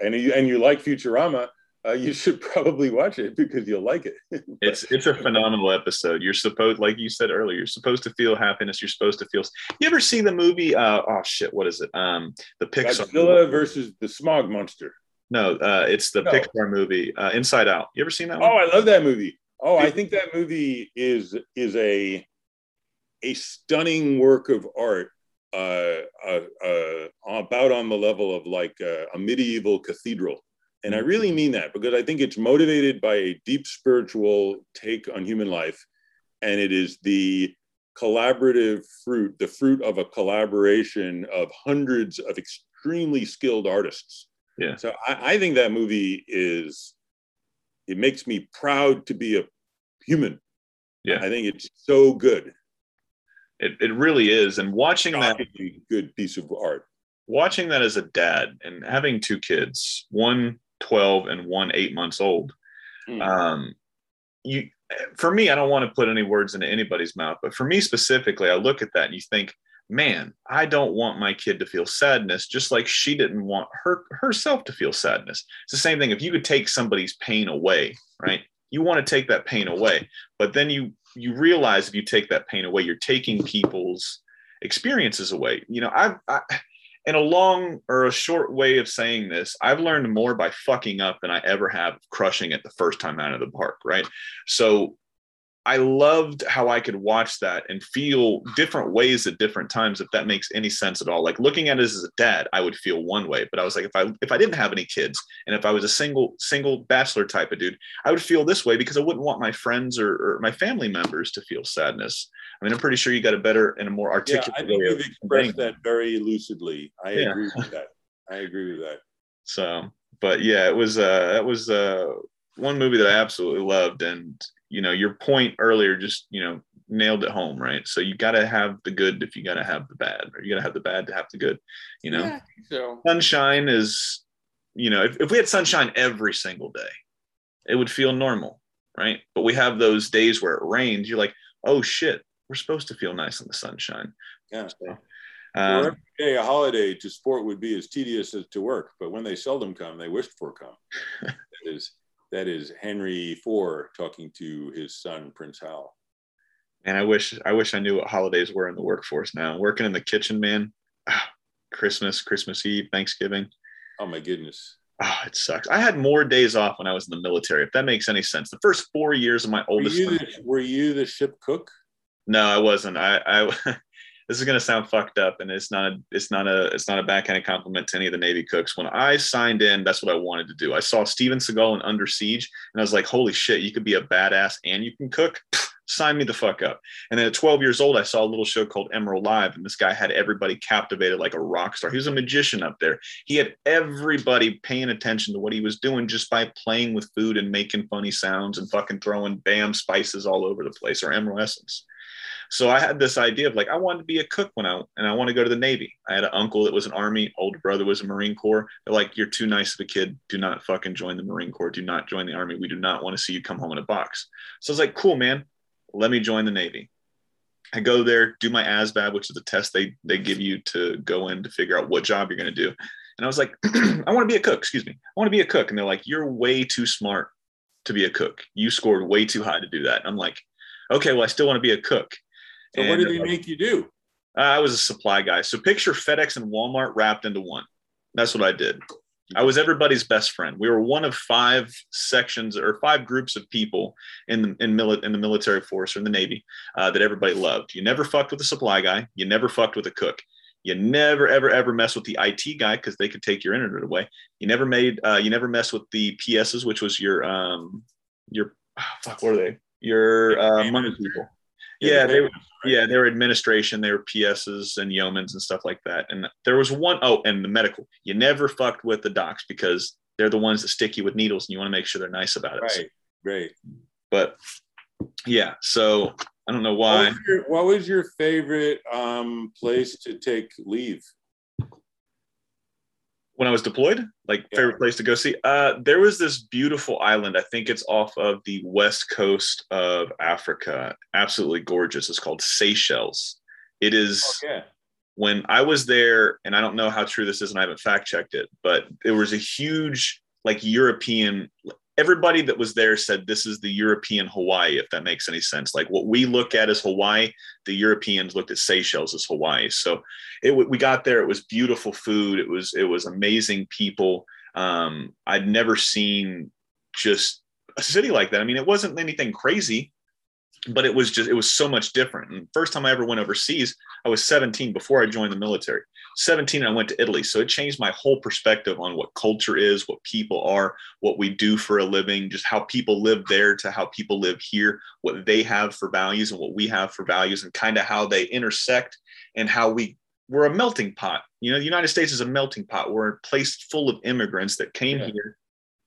and you, and you like Futurama, uh, you should probably watch it because you'll like it. it's it's a phenomenal episode. You're supposed, like you said earlier, you're supposed to feel happiness. You're supposed to feel. You ever see the movie? Uh, oh shit, what is it? Um, the Pixar Godzilla versus the Smog Monster. No, uh, it's the no. Pixar movie uh, Inside Out. You ever seen that? One? Oh, I love that movie. Oh, I think that movie is is a a stunning work of art uh, uh, uh, about on the level of like a, a medieval cathedral. And I mm-hmm. really mean that because I think it's motivated by a deep spiritual take on human life. And it is the collaborative fruit, the fruit of a collaboration of hundreds of extremely skilled artists. Yeah. So I, I think that movie is, it makes me proud to be a human. Yeah. I think it's so good. It, it really is. And watching that good piece of art. Watching that as a dad and having two kids, one 12 and one eight months old, mm. um, you for me, I don't want to put any words into anybody's mouth, but for me specifically, I look at that and you think, man, I don't want my kid to feel sadness, just like she didn't want her herself to feel sadness. It's the same thing. If you could take somebody's pain away, right? You want to take that pain away, but then you you realize if you take that pain away, you're taking people's experiences away. You know, I've I, in a long or a short way of saying this, I've learned more by fucking up than I ever have crushing it the first time out of the park, right? So I loved how I could watch that and feel different ways at different times, if that makes any sense at all. Like looking at it as a dad, I would feel one way, but I was like, if I if I didn't have any kids and if I was a single single bachelor type of dude, I would feel this way because I wouldn't want my friends or, or my family members to feel sadness. I mean, I'm pretty sure you got a better and a more articulate yeah, I think you've expressed that very lucidly. I yeah. agree with that. I agree with that. So, but yeah, it was uh that was uh one movie that I absolutely loved and you know your point earlier just you know nailed it home right? So you got to have the good if you got to have the bad or you got to have the bad to have the good you know? Yeah, so. Sunshine is you know if, if we had sunshine every single day it would feel normal right? But we have those days where it rains you're like oh shit we're supposed to feel nice in the sunshine. Yeah. So, um, every day a holiday to sport would be as tedious as to work but when they seldom come they wished for come. That is that is Henry IV talking to his son Prince Hal. And I wish I wish I knew what holidays were in the workforce now. Working in the kitchen, man. Oh, Christmas, Christmas Eve, Thanksgiving. Oh my goodness. Oh, it sucks. I had more days off when I was in the military, if that makes any sense. The first four years of my oldest. Were you, the, were you the ship cook? No, I wasn't. I, I this is going to sound fucked up and it's not a it's not a it's not a backhanded compliment to any of the navy cooks. When i signed in that's what i wanted to do. I saw steven seagal in under siege and i was like holy shit you could be a badass and you can cook? Sign me the fuck up. And then at 12 years old i saw a little show called Emeril live and this guy had everybody captivated like a rock star. He was a magician up there. He had everybody paying attention to what he was doing just by playing with food and making funny sounds and fucking throwing bam spices all over the place or Emeril essence so I had this idea of like I wanted to be a cook when I and I want to go to the Navy. I had an uncle that was an Army, older brother was a Marine Corps. They're like, "You're too nice of a kid. Do not fucking join the Marine Corps. Do not join the Army. We do not want to see you come home in a box." So I was like, "Cool, man. Let me join the Navy." I go there, do my ASVAB, which is the test they they give you to go in to figure out what job you're going to do. And I was like, I want to be a cook. Excuse me. I want to be a cook. And they're like, you're way too smart to be a cook. You scored way too high to do that. And I'm like, okay, well, I still want to be a cook. So and, what did they uh, make you do? I was a supply guy. So picture FedEx and Walmart wrapped into one. That's what I did. I was everybody's best friend. We were one of five sections or five groups of people in the in, mili- in the military force or in the Navy uh, that everybody loved. You never fucked with a supply guy. You never fucked with a cook. You never ever ever mess with the IT guy because they could take your internet away. You never made uh, you never mess with the PSs, which was your um your oh, fuck what are they your uh, money people yeah, they were, yeah they were administration, they were PSs and yeomans and stuff like that. And there was one oh, and the medical. You never fucked with the docs because they're the ones that stick you with needles, and you want to make sure they're nice about it. Right, right. But yeah, so I don't know why. What was your, what was your favorite um, place to take leave? When I was deployed, like yeah. favorite place to go see. Uh, there was this beautiful island. I think it's off of the west coast of Africa. Absolutely gorgeous. It's called Seychelles. It is. Oh, when I was there, and I don't know how true this is, and I haven't fact checked it, but there was a huge, like European, everybody that was there said this is the European Hawaii, if that makes any sense. Like what we look at as Hawaii, the Europeans looked at Seychelles as Hawaii. So it we got there. It was beautiful food. It was it was amazing people. Um, I'd never seen just a city like that. I mean, it wasn't anything crazy, but it was just it was so much different and first time i ever went overseas i was 17 before i joined the military 17 i went to italy. So it changed my whole perspective on what culture is what people are what we do for a living just how people live there to how people live here what they have for values and what we have for values and kind of how they intersect and how we we're a melting pot. You know the united states is a melting pot. We're a place full of immigrants that came yeah. here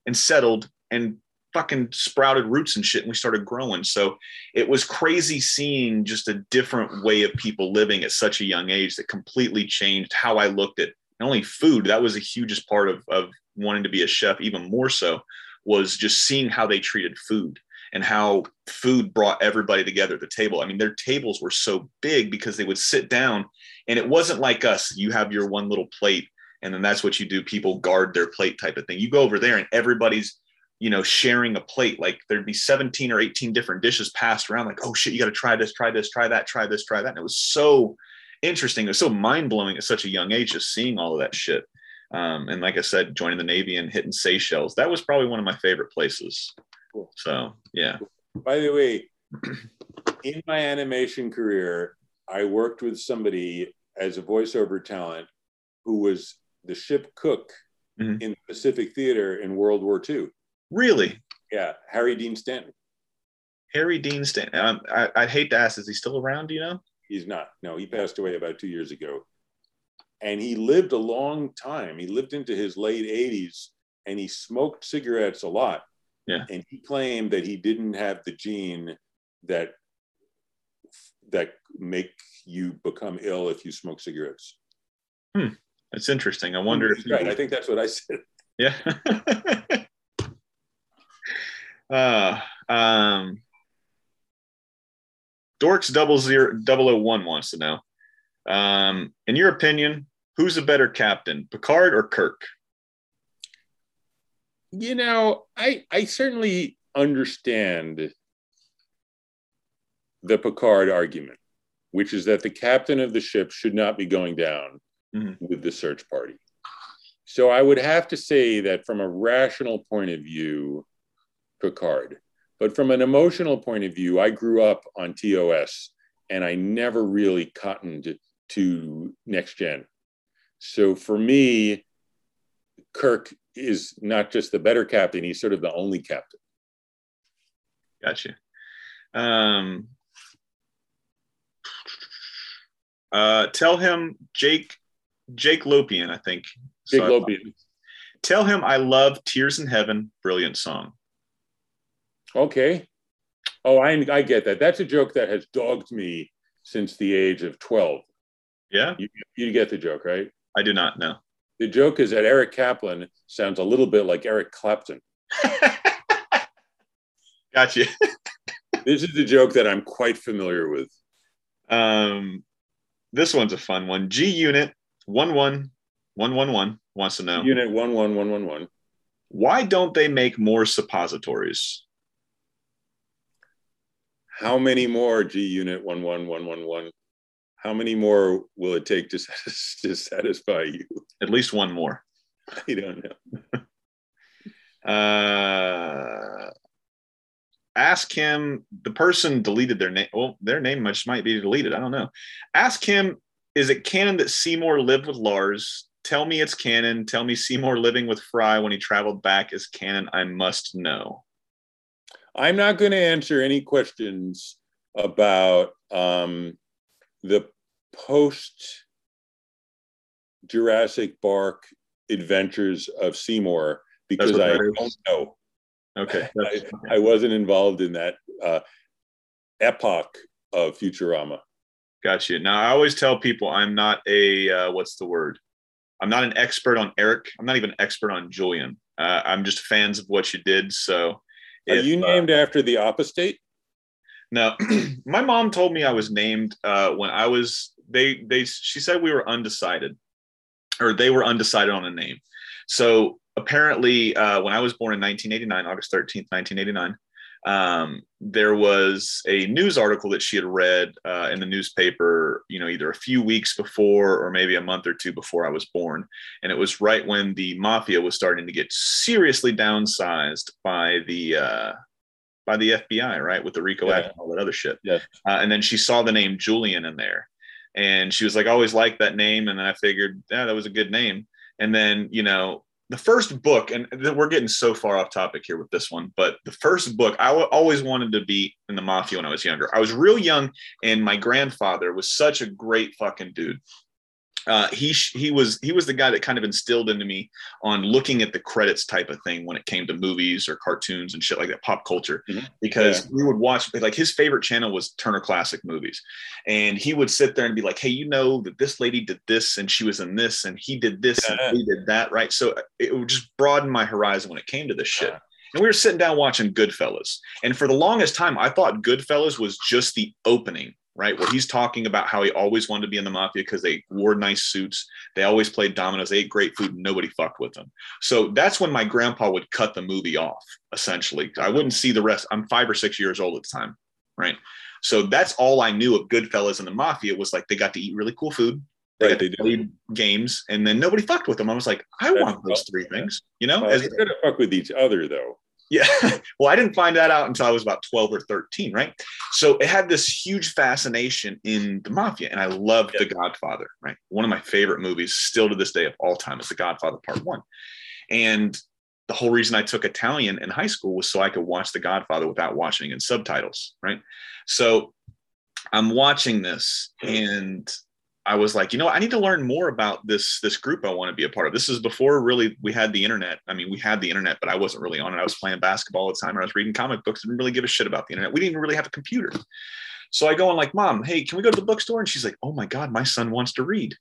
and settled and fucking sprouted roots and shit and we started growing. So it was crazy seeing just a different way of people living at such a young age that completely changed how i looked at not only food that was the hugest part of, of wanting to be a chef even more so was just seeing how they treated food and how food brought everybody together at the table. I mean their tables were so big because they would sit down and it wasn't like us you have your one little plate and then that's what you do people guard their plate type of thing. You go over there and everybody's you know, sharing a plate. Like there'd be 17 or 18 different dishes passed around, like, oh shit, you got to try this, try this, try that, try this, try that. And it was so interesting. It was so mind blowing at such a young age, just seeing all of that shit. Um, and like I said, joining the Navy and hitting Seychelles, that was probably one of my favorite places. Cool. So, yeah. By the way, in my animation career, I worked with somebody as a voiceover talent who was the ship cook mm-hmm. in the Pacific Theater in World War II. Really? Yeah, Harry Dean Stanton. Harry Dean Stanton. Um, I, I'd hate to ask, is he still around? Do you know? He's not. No, he passed away about two years ago. And he lived a long time. He lived into his late 80s and he smoked cigarettes a lot. Yeah. And he claimed that he didn't have the gene that that make you become ill if you smoke cigarettes. Hmm. That's interesting. I wonder if right. I think that's what I said. Yeah. Uh, um, Dorks double zero double o one wants to know. Um, in your opinion, who's a better captain, Picard or Kirk? You know, I I certainly understand the Picard argument, which is that the captain of the ship should not be going down mm-hmm. with the search party. So I would have to say that from a rational point of view, Picard. But from an emotional point of view, I grew up on TOS and I never really cottoned to next gen. So for me, Kirk is not just the better captain, he's sort of the only captain. Gotcha. Um, uh, tell him Jake Jake Lopian, I think. Jake so Lopian. Tell him I love Tears in Heaven, brilliant song. Okay. Oh, I, I get that. That's a joke that has dogged me since the age of 12. Yeah. You, you get the joke, right? I do not know. The joke is that Eric Kaplan sounds a little bit like Eric Clapton. gotcha. this is the joke that I'm quite familiar with. Um, this one's a fun one. G Unit 11111 wants to know. Unit 11111. Why don't they make more suppositories? How many more G Unit 11111? How many more will it take to, to satisfy you? At least one more. I don't know. uh, ask him, the person deleted their name. Well, their name much might be deleted. I don't know. Ask him, is it canon that Seymour lived with Lars? Tell me it's canon. Tell me Seymour living with Fry when he traveled back is canon. I must know. I'm not going to answer any questions about um, the post Jurassic Bark adventures of Seymour because I don't know. Okay. I, I, wasn't involved in that uh, epoch of Futurama. Gotcha. Now, I always tell people I'm not a, uh, what's the word? I'm not an expert on Eric. I'm not even an expert on Julian. Uh, I'm just fans of what you did. So are if, you uh, named uh, after the apostate? No, my mom told me I was named uh, when I was. They they she said we were undecided, or they were undecided on a name. So apparently, uh, when I was born in 1989, August 13th, 1989, um, there was a news article that she had read uh, in the newspaper, you know, either a few weeks before or maybe a month or two before I was born. And it was right when the mafia was starting to get seriously downsized by the uh, by the FBI, right, with the RICO yeah. Act and all that other shit. Yeah. Uh, and then she saw the name Julian in there, and she was like, I always liked that name, and then I figured, yeah, that was a good name. And then you know, the first book, and we're getting so far off topic here with this one, but the first book, I always wanted to be in the mafia when I was younger. I was real young, and my grandfather was such a great fucking dude uh, he he was he was the guy that kind of instilled into me on looking at the credits type of thing when it came to movies or cartoons and shit like that pop culture mm-hmm. because yeah. we would watch like his favorite channel was Turner Classic Movies and he would sit there and be like hey you know that this lady did this and she was in this and he did this yeah. and he did that right so uh, it would just broaden my horizon when it came to this shit. Yeah. And we were sitting down watching Goodfellas. And for the longest time, I thought Goodfellas was just the opening right? Where he's talking about how he always wanted to be in the mafia because they wore nice suits, they always played dominoes, they ate great food, and nobody fucked with them. So that's when my grandpa would cut the movie off, essentially. I wouldn't see the rest. I'm five or six years old at the time, right? So that's all I knew of Goodfellas and the mafia was like they got to eat really cool food. They right, got to play games, and then nobody fucked with them. I was like, I that's want those three things, you know. Well, As, they're gonna fuck with each other, though. Yeah. well, I didn't find that out until I was about 12 or 13, right? So it had this huge fascination in the mafia. And I loved yeah. The Godfather, right? One of my favorite movies, still to this day of all time, is The Godfather Part One. And the whole reason I took Italian in high school was so I could watch The Godfather without watching in subtitles, right? So I'm watching this hmm. and I was like, you know, I need to learn more about this this group I want to be a part of. This is before really we had the internet. I mean, we had the internet, but I wasn't really on it. I was playing basketball all the time, or I was reading comic books. I didn't really give a shit about the internet. We didn't even really have a computer. So I go and like, mom, hey, can we go to the bookstore? And she's like, oh my god, my son wants to read.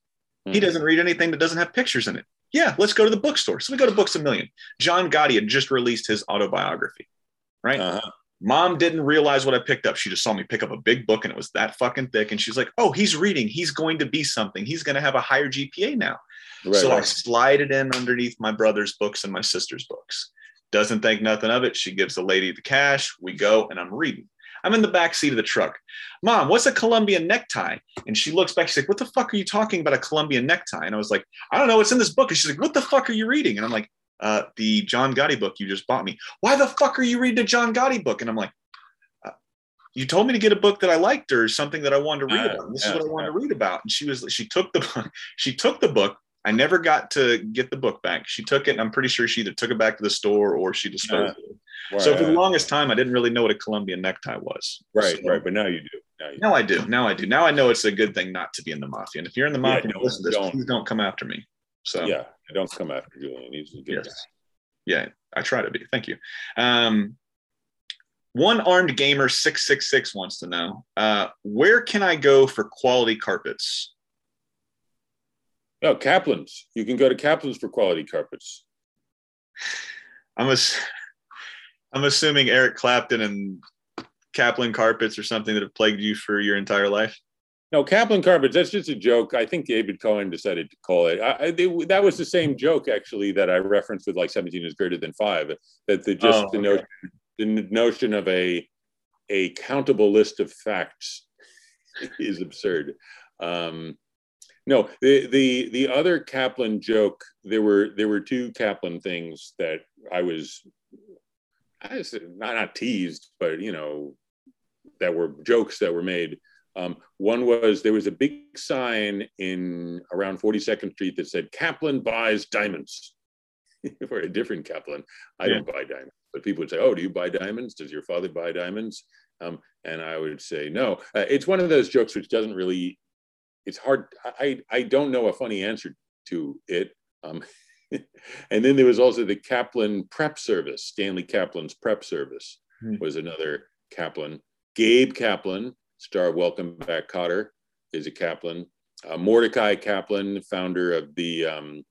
Mm-hmm. He doesn't read anything that doesn't have pictures in it. Yeah, let's go to the bookstore. So we go to Books a Million. John Gotti had just released his autobiography, right? Uh-huh. Mom didn't realize what I picked up. She just saw me pick up a big book and it was that fucking thick. And she's like, oh, he's reading. He's going to be something. He's going to have a higher GPA now. Right, so right. I slide it in underneath my brother's books and my sister's books. Doesn't think nothing of it. She gives the lady the cash. We go and I'm reading. I'm in the back seat of the truck. Mom, what's a Colombian necktie? And she looks back. She's like, What the fuck are you talking about a Colombian necktie? And I was like, I don't know. It's in this book. And she's like, What the fuck are you reading? And I'm like, uh, the John Gotti book you just bought me. Why the fuck are you reading a John Gotti book? And I'm like, uh, you told me to get a book that I liked or something that I wanted to read about. this is what I wanted to read about. And she was, she took the book, she took the book. I never got to get the book back. She took it, and I'm pretty sure she either took it back to the store or she disposed of it. Right, so for the longest time, I didn't really know what a Colombian necktie was. Right, so, right. But now you do. Now, you now do. I do. Now I do. Now I know it's a good thing not to be in the mafia. And if you're in the mafia, yeah, listen to this, please don't come after me. So yeah, don't come after Julian. He's a good yes. guy yeah, I try to be. Thank you. Um, one armed gamer six six six wants to know uh, where can I go for quality carpets? Oh, Kaplan's. You can go to Kaplan's for quality carpets. I'm ass- I'm assuming Eric Clapton and Kaplan carpets or something that have plagued you for your entire life. No, Kaplan carpets. That's just a joke. I think David Cohen decided to call it. I, they, that was the same joke actually that I referenced with like 17 is greater than five. That the just oh, the notion the notion of a a countable list of facts is absurd. Um, no, the the the other Kaplan joke. There were there were two Kaplan things that I was, I was not not teased, but you know, that were jokes that were made. Um, one was there was a big sign in around 42nd Street that said Kaplan buys diamonds. For a different Kaplan, I yeah. don't buy diamonds, but people would say, "Oh, do you buy diamonds? Does your father buy diamonds?" Um, and I would say, "No." Uh, it's one of those jokes which doesn't really. It's hard. I I don't know a funny answer to it. Um, and then there was also the Kaplan Prep Service. Stanley Kaplan's Prep Service hmm. was another Kaplan. Gabe Kaplan star Welcome Back Kotter is a Kaplan. Uh, Mordecai Kaplan, founder of the um,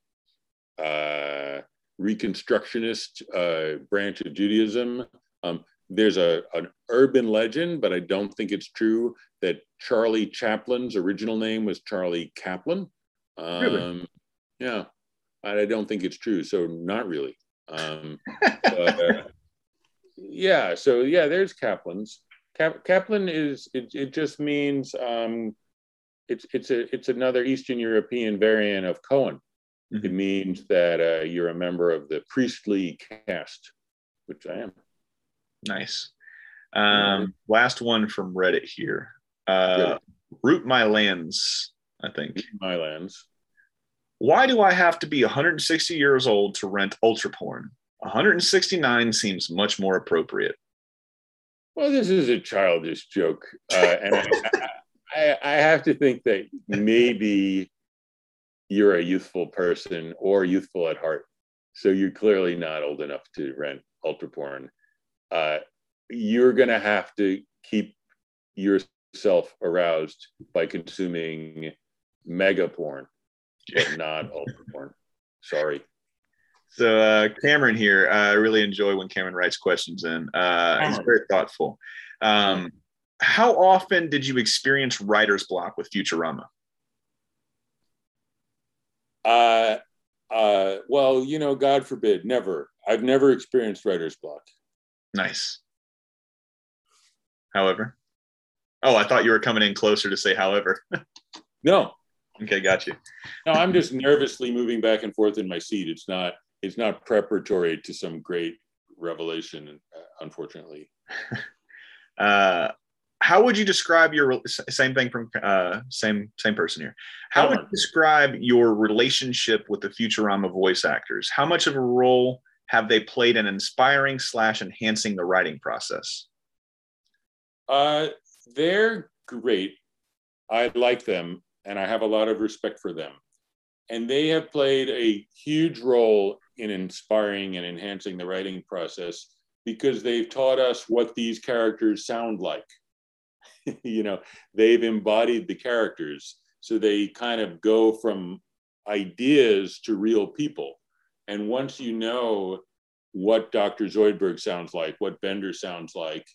uh, Reconstructionist uh, branch of Judaism. Um, there's a, an urban legend, but I don't think it's true, that Charlie Chaplin's original name was Charlie Kaplan. Um, really? Yeah, I don't think it's true. So, not really. Um, but, uh, yeah, so yeah, there's Kaplan's. Kap- Kaplan is it, it just means um, it's it's a it's another Eastern European variant of Cohen. Mm-hmm. It means that uh, you're a member of the priestly caste, which I am. Nice. Um, last one from Reddit here. Uh, Root My Lands, I think. My lands. Why do I have to be 160 years old to rent ultra porn? 169 seems much more appropriate. Well, this is a childish joke, uh, and I, I, I have to think that maybe you're a youthful person or youthful at heart, so you're clearly not old enough to rent ultra porn. Uh, you're going to have to keep yourself aroused by consuming mega porn, but not ultra porn. Sorry. So uh, Cameron here, uh, I really enjoy when Cameron writes questions in. Uh, he's very thoughtful. Um, how often did you experience writer's block with Futurama? Uh, uh, well, you know, God forbid, never. I've never experienced writer's block. Nice. However, oh, I thought you were coming in closer to say however. no. Okay, got you. No, I'm just nervously moving back and forth in my seat. It's not it's not preparatory to some great revelation, unfortunately. uh, how would you describe your same thing from uh, same same person here? How would you describe your relationship with the Futurama voice actors? How much of a role have they played in inspiring slash enhancing the writing process? Uh, they're great. I like them, and I have a lot of respect for them. And they have played a huge role in inspiring and enhancing the writing process because they've taught us what these characters sound like. you know, they've embodied the characters. So they kind of go from ideas to real people. And once you know what Dr. Zoidberg sounds like, what Bender sounds like,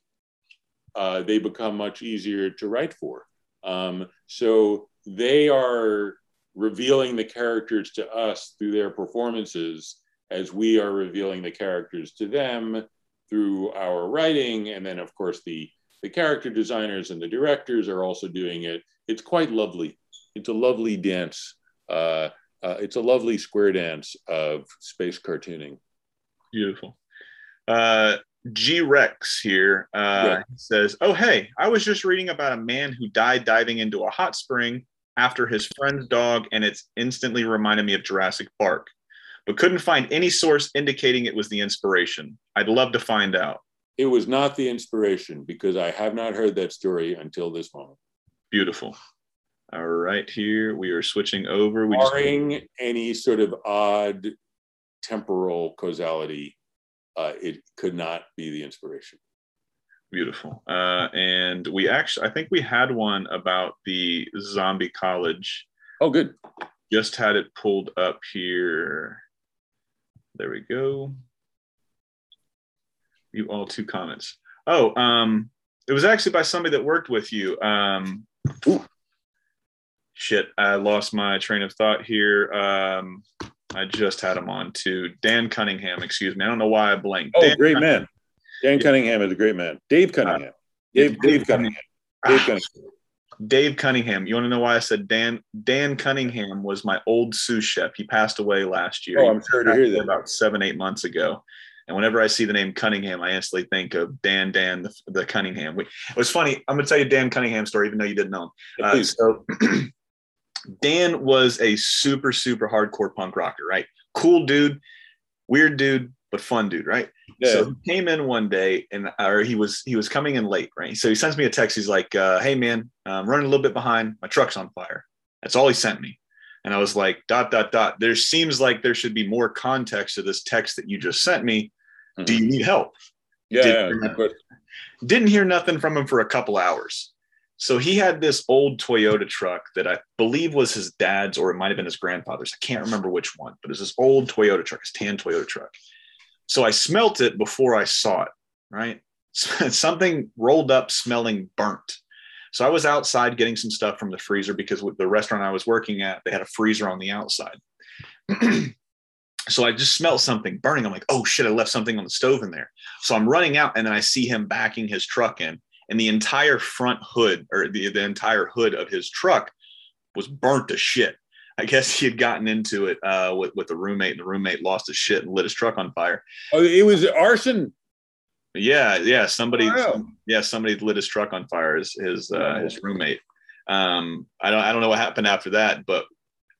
uh, they become much easier to write for. Um, so they are revealing the characters to us through their performances as we are revealing the characters to them through our writing. And then, of course, the, the character designers and the directors are also doing it. It's quite lovely. It's a lovely dance. Uh, uh, it's a lovely square dance of space cartooning. Beautiful. Uh, G Rex here uh, yeah. says, Oh, hey, I was just reading about a man who died diving into a hot spring after his friend's dog, and it's instantly reminded me of Jurassic Bark but couldn't find any source indicating it was the inspiration. I'd love to find out. It was not the inspiration because I have not heard that story until this moment. Beautiful. All right, here we are switching over. We Barring just... any sort of odd temporal causality, uh, it could not be the inspiration. Beautiful. Uh, and we actually, I think we had one about the zombie college. Oh, good. Just had it pulled up here. There we go. You all two comments. Oh, um, it was actually by somebody that worked with you. Um, shit, I lost my train of thought here. Um, I just had him on to Dan Cunningham. Excuse me. I don't know why I blanked. Oh, Dan great Cunningham. man. Dan. Cunningham is a great man. Dave Cunningham. Uh, Dave, Dave, Dave Cunningham. Dave Cunningham. Dave Cunningham. You want to know why I said Dan? Dan Cunningham was my old sous chef. He passed away last year. Oh, I'm sorry to hear that. About seven, eight months ago. And whenever I see the name Cunningham, I instantly think of Dan, Dan, the, the Cunningham. We, it was funny. I'm going to tell you Dan Cunningham story, even though you didn't know him. Uh, so Dan was a super, super hardcore punk rocker, right? Cool dude, weird dude, but fun dude, right? Yeah. So he came in one day and or he was he was coming in late, right? So he sends me a text. He's like, uh, "Hey man, I'm running a little bit behind. My truck's on fire." That's all he sent me. And I was like, dot dot dot. There seems like there should be more context to this text that you just sent me. Mm-hmm. Do you need help? Yeah, didn't, yeah but- didn't hear nothing from him for a couple hours. So he had this old Toyota truck that I believe was his dad's, or it might have been his grandfather's. I can't remember which one, but it's this old Toyota truck, his tan Toyota truck. So I smelt it before I saw it, right? Something rolled up smelling burnt. So I was outside getting some stuff from the freezer because the restaurant I was working at, they had a freezer on the outside. so I just smelled something burning. I'm like, oh shit, I left something on the stove in there. So I'm running out and then I see him backing his truck in, and the entire front hood or the, the entire hood of his truck was burnt to shit. I guess he had gotten into it uh, with with a roommate, and the roommate lost his shit and lit his truck on fire. Oh, it was arson. Yeah, yeah. Somebody, oh, yeah, somebody lit his truck on fire. His his, uh, his roommate. Um, I don't I don't know what happened after that, but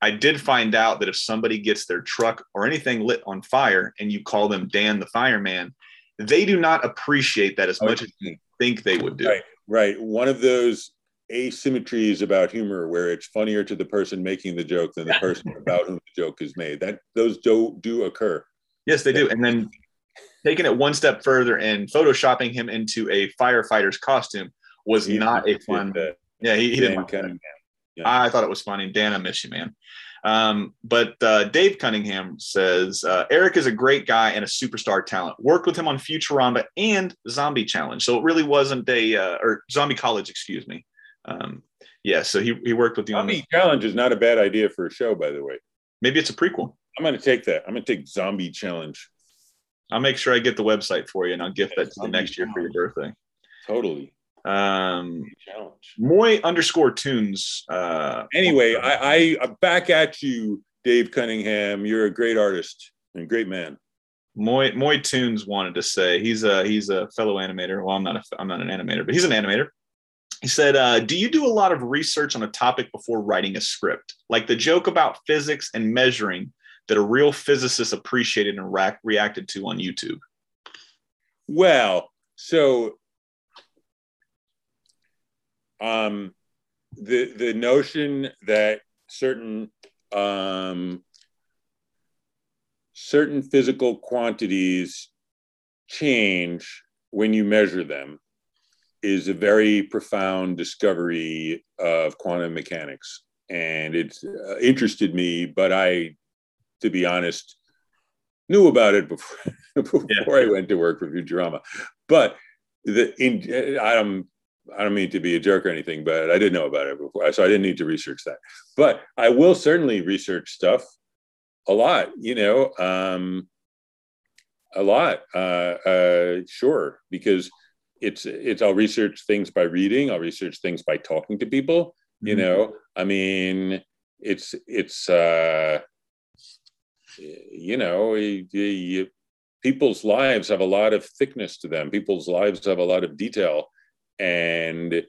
I did find out that if somebody gets their truck or anything lit on fire and you call them Dan the fireman, they do not appreciate that as much as you think they would do. Right, right. One of those asymmetries about humor where it's funnier to the person making the joke than the person about whom the joke is made. That those do do occur. Yes, they do. And then taking it one step further and photoshopping him into a firefighter's costume was he not a fun. Yeah, he, he didn't. Kind of, yeah. I thought it was funny. Dan, I miss you, man. Um, but uh, Dave Cunningham says uh, Eric is a great guy and a superstar talent. Worked with him on Futurama and Zombie Challenge, so it really wasn't a uh, or Zombie College, excuse me. Um, yeah, so he, he worked with the Zombie Challenge is not a bad idea for a show, by the way. Maybe it's a prequel. I'm going to take that. I'm going to take Zombie Challenge. I'll make sure I get the website for you, and I'll gift that to the next year for your birthday. Totally. Um, challenge. Moy underscore tunes. Uh, anyway, I, I back at you, Dave Cunningham. You're a great artist and great man. Moy Moy Tunes wanted to say he's a he's a fellow animator. Well, I'm not a I'm not an animator, but he's an animator. He said, uh, "Do you do a lot of research on a topic before writing a script, like the joke about physics and measuring that a real physicist appreciated and reacted to on YouTube?" Well, so um, the the notion that certain um, certain physical quantities change when you measure them is a very profound discovery of quantum mechanics and it uh, interested me but i to be honest knew about it before before yeah. i went to work for futurama but the in i'm I don't mean to be a jerk or anything, but I didn't know about it before, so I didn't need to research that. But I will certainly research stuff a lot, you know, um, a lot, uh, uh, sure, because it's it's I'll research things by reading, I'll research things by talking to people, you mm-hmm. know. I mean, it's it's uh, you know, you, you, people's lives have a lot of thickness to them. People's lives have a lot of detail and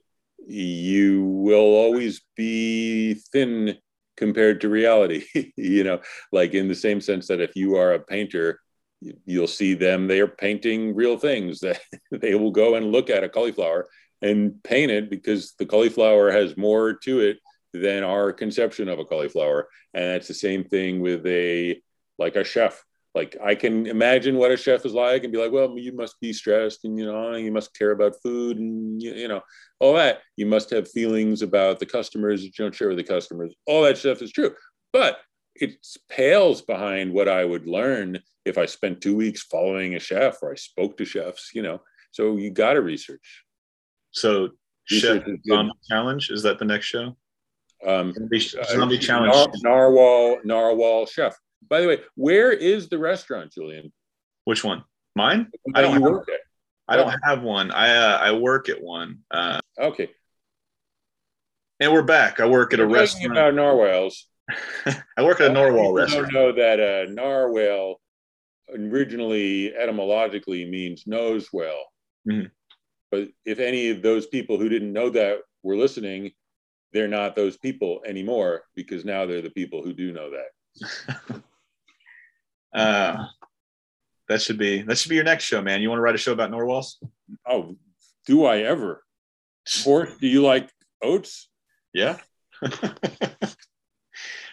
you will always be thin compared to reality you know like in the same sense that if you are a painter you'll see them they are painting real things that they will go and look at a cauliflower and paint it because the cauliflower has more to it than our conception of a cauliflower and that's the same thing with a like a chef like I can imagine what a chef is like and be like, well, you must be stressed and you know you must care about food and you, you know all that. You must have feelings about the customers you don't share with the customers. All that stuff is true, but it pales behind what I would learn if I spent two weeks following a chef or I spoke to chefs. You know, so you got to research. So, research chef zombie challenge is that the next show? Um, zombie uh, challenge. Nar- narwhal, narwhal chef. By the way, where is the restaurant, Julian? Which one? Mine? I don't work at. I don't have one. I uh, I work at one. Uh, okay. And we're back. I work at a restaurant. About narwhals. I work at a narwhal restaurant. I don't know that a uh, narwhal originally etymologically means nose well. Mm-hmm. But if any of those people who didn't know that were listening, they're not those people anymore because now they're the people who do know that. Uh, that should be that should be your next show, man. You want to write a show about narwhals? Oh, do I ever? Or do you like oats? Yeah.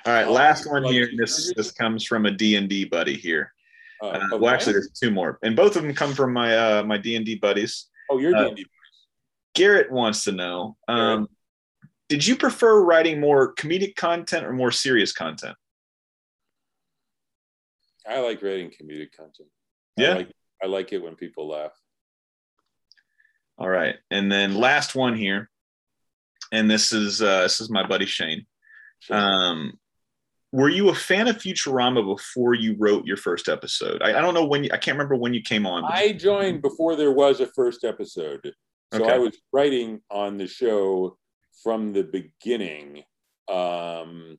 All right, last one here. This this comes from a D and D buddy here. Uh, uh, well, actually, there's two more, and both of them come from my uh, my D and D buddies. Oh, your D and D buddies. Garrett wants to know: um, Did you prefer writing more comedic content or more serious content? I like writing comedic content. Yeah. I like, I like it when people laugh. All right. And then last one here. And this is uh this is my buddy Shane. Sure. Um were you a fan of Futurama before you wrote your first episode? I, I don't know when you, I can't remember when you came on. I joined before there was a first episode. So okay. I was writing on the show from the beginning. Um,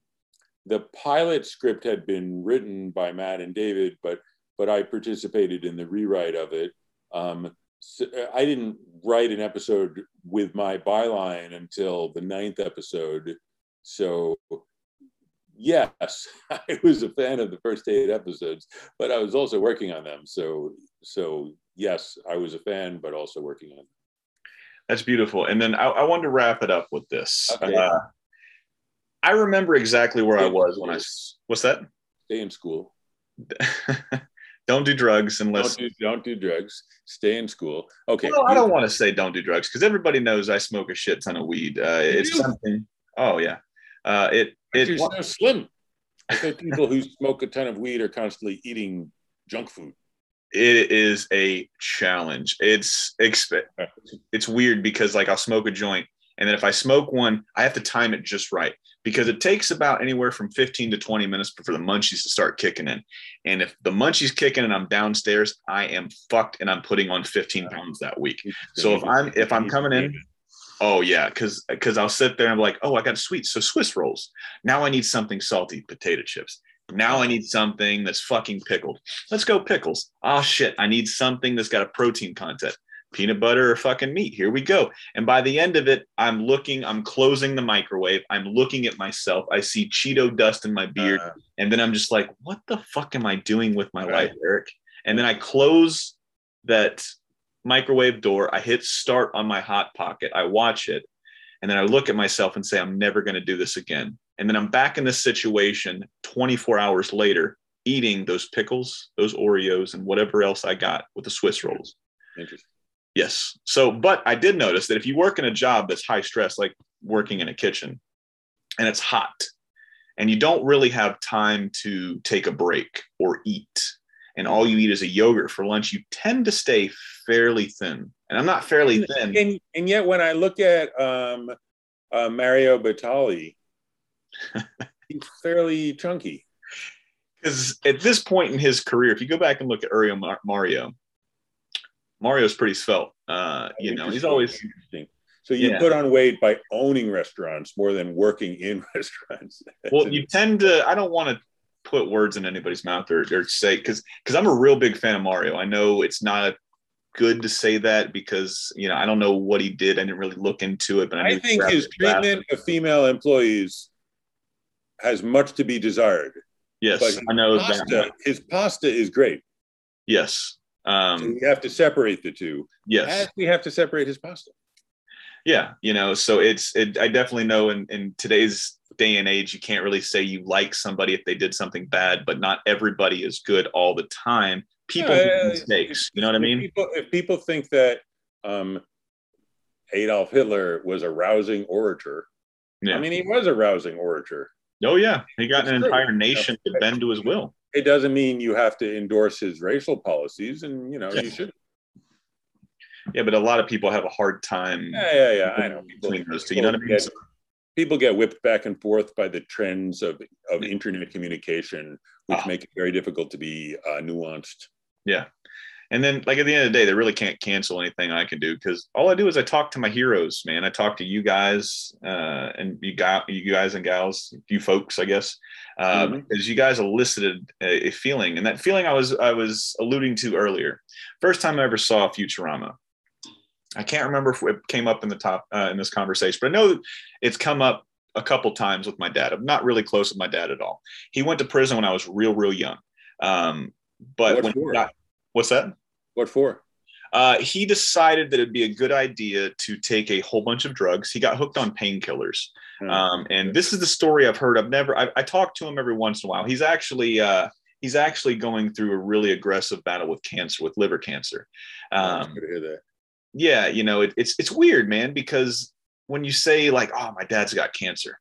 the pilot script had been written by Matt and David, but but I participated in the rewrite of it. Um, so I didn't write an episode with my byline until the ninth episode. So, yes, I was a fan of the first eight episodes, but I was also working on them. So, so yes, I was a fan, but also working on them. That's beautiful. And then I, I wanted to wrap it up with this. Okay. Uh, I remember exactly where Stay I was when I. What's that? Stay in school. don't do drugs unless don't do, don't do, drugs. Stay in school. Okay. Well, I don't want to say don't do drugs because everybody knows I smoke a shit ton of weed. Uh, it's something. Oh yeah. Uh, it it you're so slim. I think people who smoke a ton of weed are constantly eating junk food. It is a challenge. It's it's weird because like I'll smoke a joint and then if I smoke one, I have to time it just right because it takes about anywhere from 15 to 20 minutes for the munchies to start kicking in. And if the munchies kicking and I'm downstairs, I am fucked and I'm putting on 15 pounds that week. So if I'm if I'm coming in, oh yeah, because because I'll sit there and I'm like, oh, I got a sweet. So Swiss rolls. Now I need something salty, potato chips. Now I need something that's fucking pickled. Let's go pickles. Oh shit, I need something that's got a protein content peanut butter or fucking meat. Here we go. And by the end of it, I'm looking, I'm closing the microwave. I'm looking at myself. I see Cheeto dust in my beard. Uh, and then I'm just like, what the fuck am I doing with my right. life, Eric? And then I close that microwave door. I hit start on my hot pocket. I watch it. And then I look at myself and say, I'm never going to do this again. And then I'm back in this situation 24 hours later, eating those pickles, those Oreos, and whatever else I got with the Swiss rolls. Interesting. Yes. So, but I did notice that if you work in a job that's high stress, like working in a kitchen, and it's hot, and you don't really have time to take a break or eat, and all you eat is a yogurt for lunch, you tend to stay fairly thin. And I'm not fairly thin. And, and yet, when I look at um, uh, Mario Batali, he's fairly chunky. Because at this point in his career, if you go back and look at Uriel Mario, Mario's pretty svelte. Uh, you know, he's always interesting. So you yeah. put on weight by owning restaurants more than working in restaurants. well, you tend to. I don't want to put words in anybody's mouth or, or say because because I'm a real big fan of Mario. I know it's not good to say that because you know I don't know what he did. I didn't really look into it, but I, I think his treatment of female employees has much to be desired. Yes, I know pasta, that. His pasta is great. Yes, um, so we have to separate the two. Yes, we have to separate his pasta. Yeah, you know, so it's it, I definitely know in in today's day and age, you can't really say you like somebody if they did something bad, but not everybody is good all the time. People yeah, make mistakes. You know what I mean? People, if people think that um, Adolf Hitler was a rousing orator, yeah. I mean, he was a rousing orator. Oh yeah, he got an true. entire nation to bend to his will it doesn't mean you have to endorse his racial policies, and you know you should. Yeah, but a lot of people have a hard time. Yeah, yeah, yeah. I know between those two. You know what I mean? People get whipped back and forth by the trends of of internet communication, which oh. make it very difficult to be uh, nuanced. Yeah, and then, like at the end of the day, they really can't cancel anything I can do because all I do is I talk to my heroes, man. I talk to you guys uh, and you got you guys and gals, you folks, I guess, because um, mm-hmm. you guys elicited a, a, feeling, and that feeling I was I was alluding to earlier. First time I ever saw Futurama. I can't remember if it came up in the top uh, in this conversation, but I know it's come up a couple times with my dad. I'm not really close with my dad at all. He went to prison when I was real, real young. Um, but what when got, What's that? What for? Uh, he decided that it'd be a good idea to take a whole bunch of drugs. He got hooked on painkillers. Mm-hmm. Um, and this is the story I've heard. I've never, I, I talk to him every once in a while. He's actually, uh, he's actually going through a really aggressive battle with cancer, with liver cancer. Um, yeah, you know, it, it's, it's weird, man, because when you say like, oh, my dad's got cancer,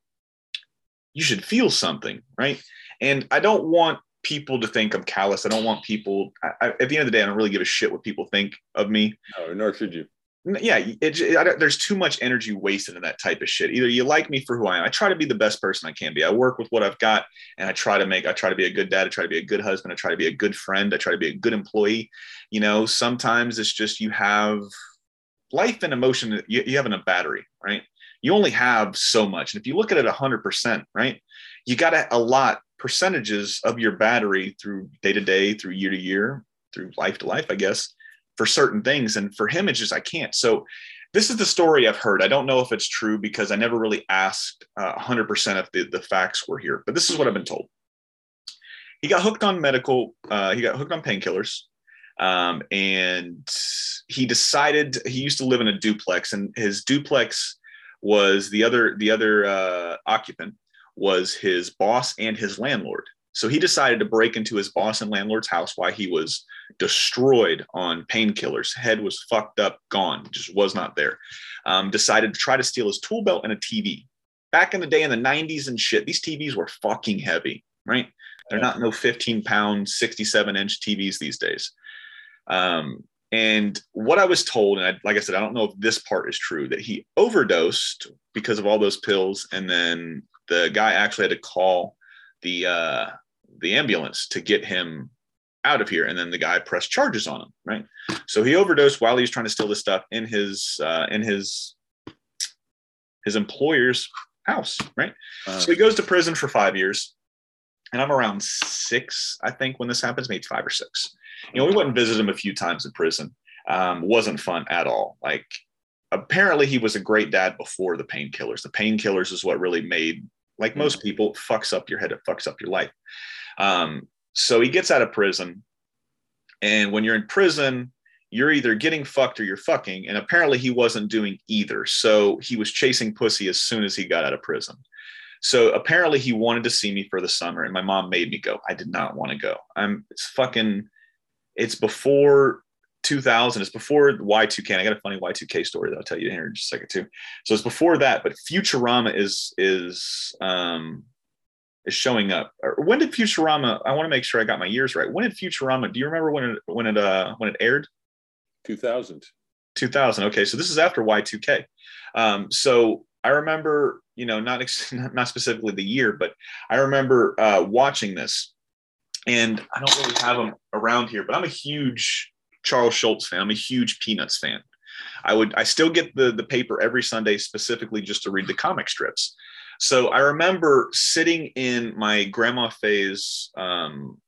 you should feel something, right? And I don't want people to think I'm callous. I don't want people. I, at the end of the day, I don't really give a shit what people think of me. No, nor should you. Yeah, it, it, there's too much energy wasted in that type of shit. Either you like me for who I am. I try to be the best person I can be. I work with what I've got, and I try to make. I try to be a good dad. I try to be a good husband. I try to be a good friend. I try to be a good employee. You know, sometimes it's just you have life and emotion. You, you have in a battery, right? You only have so much, and if you look at it hundred percent, right, you got a lot percentages of your battery through day to day, through year to year, through life to life, I guess. for certain things. And for him, it's just, I can't. So this is the story I've heard. I don't know if it's true because I never really asked uh, 100% if the, the facts were here, but this is what I've been told. He got hooked on medical, uh, he got hooked on painkillers. Um, and he decided he used to live in a duplex, and his duplex was the other the other uh, occupant was his boss and his landlord. So he decided to break into his boss and landlord's house while he was destroyed on painkillers. Head was fucked up, gone, just was not there. Um, decided to try to steal his tool belt and a TV. Back in the day in the 90s and shit, these TVs were fucking heavy, right? They're not no 15 pound, 67 inch TVs these days. Um, and what I was told, and I, like I said, I don't know if this part is true, that he overdosed because of all those pills, and then the guy actually had to call the uh, the ambulance to get him out of here. And then the guy pressed charges on him, right? So he overdosed while he was trying to steal this stuff in his uh, in his his employer's house, right? Uh, so he goes to prison for five years. And I'm around six, I think, when this happens, maybe five or six. You know, we went and visited him a few times in prison. Um, wasn't fun at all. Like, apparently, he was a great dad before the painkillers. The painkillers is what really made, like most people, fucks up your head. It fucks up your life. Um, so he gets out of prison. And when you're in prison, you're either getting fucked or you're fucking. And apparently he wasn't doing either. So he was chasing pussy as soon as he got out of prison. So apparently he wanted to see me for the summer and my mom made me go. I did not want to go. I'm it's fucking it's before 2000. It's before Y2K. I got a funny Y2K story that I'll tell you here in just a second too. So it's before that, but Futurama is is um is showing up. When did Futurama? I want to make sure I got my years right. When did Futurama? Do you remember when it when it uh when it aired? 2000. 2000. Okay, so this is after Y2K. Um, so I remember, you know, not ex- not specifically the year, but I remember uh, watching this, and I don't really have them around here, but I'm a huge Charles Schulz fan. I'm a huge Peanuts fan. I would I still get the the paper every Sunday specifically just to read the comic strips. So I remember sitting in my grandma Faye's um,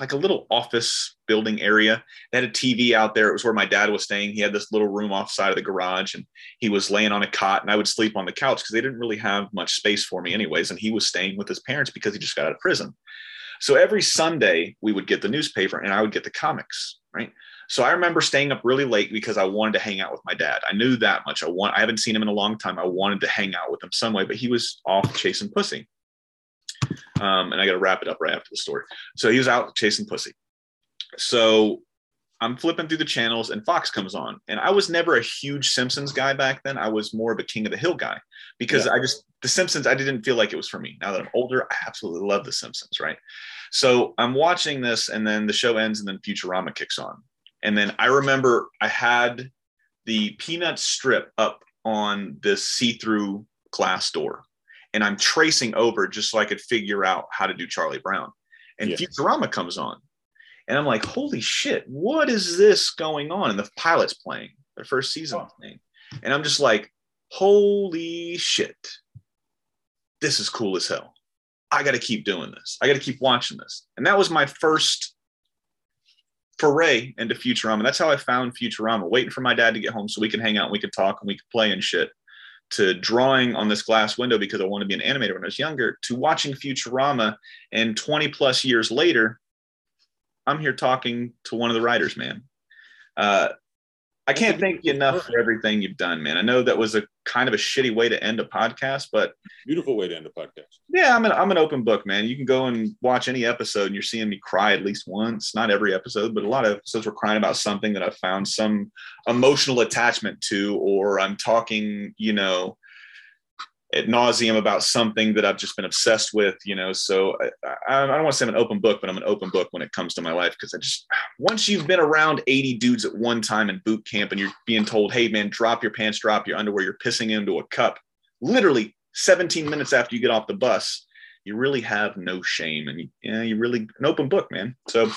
like a little office building area. They had a TV out there. It was where my dad was staying. He had this little room off side of the garage and he was laying on a cot and I would sleep on the couch because they didn't really have much space for me anyways. And he was staying with his parents because he just got out of prison. So every Sunday we would get the newspaper and I would get the comics, right? So I remember staying up really late because I wanted to hang out with my dad. I knew that much. I want I haven't seen him in a long time. I wanted to hang out with him some way, but he was off chasing pussy. Um, and I got to wrap it up right after the story. So he was out chasing pussy. So I'm flipping through the channels and Fox comes on. And I was never a huge Simpsons guy back then. I was more of a King of the Hill guy because yeah. I just, The Simpsons, I didn't feel like it was for me. Now that I'm older, I absolutely love The Simpsons, right? So I'm watching this and then the show ends and then Futurama kicks on. And then I remember I had the peanut strip up on this see through glass door. And I'm tracing over just so I could figure out how to do Charlie Brown. And yeah. Futurama comes on. And I'm like, holy shit, what is this going on? And the pilot's playing, their first season oh. playing. And I'm just like, holy shit, this is cool as hell. I got to keep doing this. I got to keep watching this. And that was my first foray into Futurama. That's how I found Futurama, waiting for my dad to get home so we can hang out and we could talk and we could play and shit, to drawing on this glass window because I wanted to be an animator when I was younger, to watching Futurama. And 20 plus years later, I'm here talking to one of the writers, man. Uh, I can't thank you enough for everything you've done, man. I know that was a kind of a shitty way to end a podcast, but beautiful way to end a podcast. Yeah, I'm an I'm an open book, man. You can go and watch any episode, and you're seeing me cry at least once. Not every episode, but a lot of episodes we're crying about something that I found some emotional attachment to, or I'm talking, you know, at nauseum about something that I've just been obsessed with, you know. So I, I, I don't want to say I'm an open book, but I'm an open book when it comes to my life because I just once you've been around 80 dudes at one time in boot camp and you're being told, "Hey, man, drop your pants, drop your underwear," you're pissing into a cup, literally 17 minutes after you get off the bus. You really have no shame, and you, you, know, you really an open book, man. So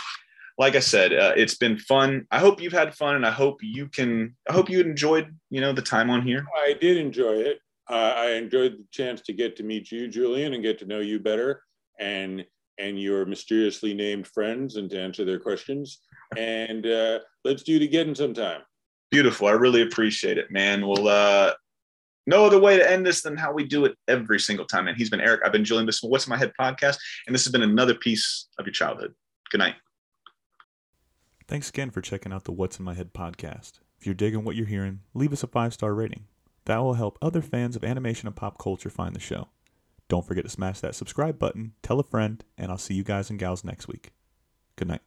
like I said, uh, it's been fun. I hope you've had fun, and I hope you can. I hope you enjoyed, you know, the time on here. I did enjoy it uh, I enjoyed the chance to get to meet you, Julian, and get to know you better. And and your mysteriously named friends and to answer their questions. And uh, let's do it again sometime. Beautiful. I really appreciate it, man. Well, uh, no other way to end this than how we do it every single time. And he's been Eric. I've been Julian. This is What's in My Head podcast. And this has been another piece of your childhood. Good night. Thanks again for checking out the What's in My Head podcast. If you're digging what you're hearing, leave us a five star rating. That will help other fans of animation and pop culture find the show. Don't forget to smash that subscribe button, tell a friend, and I'll see you guys and gals next week. Good night.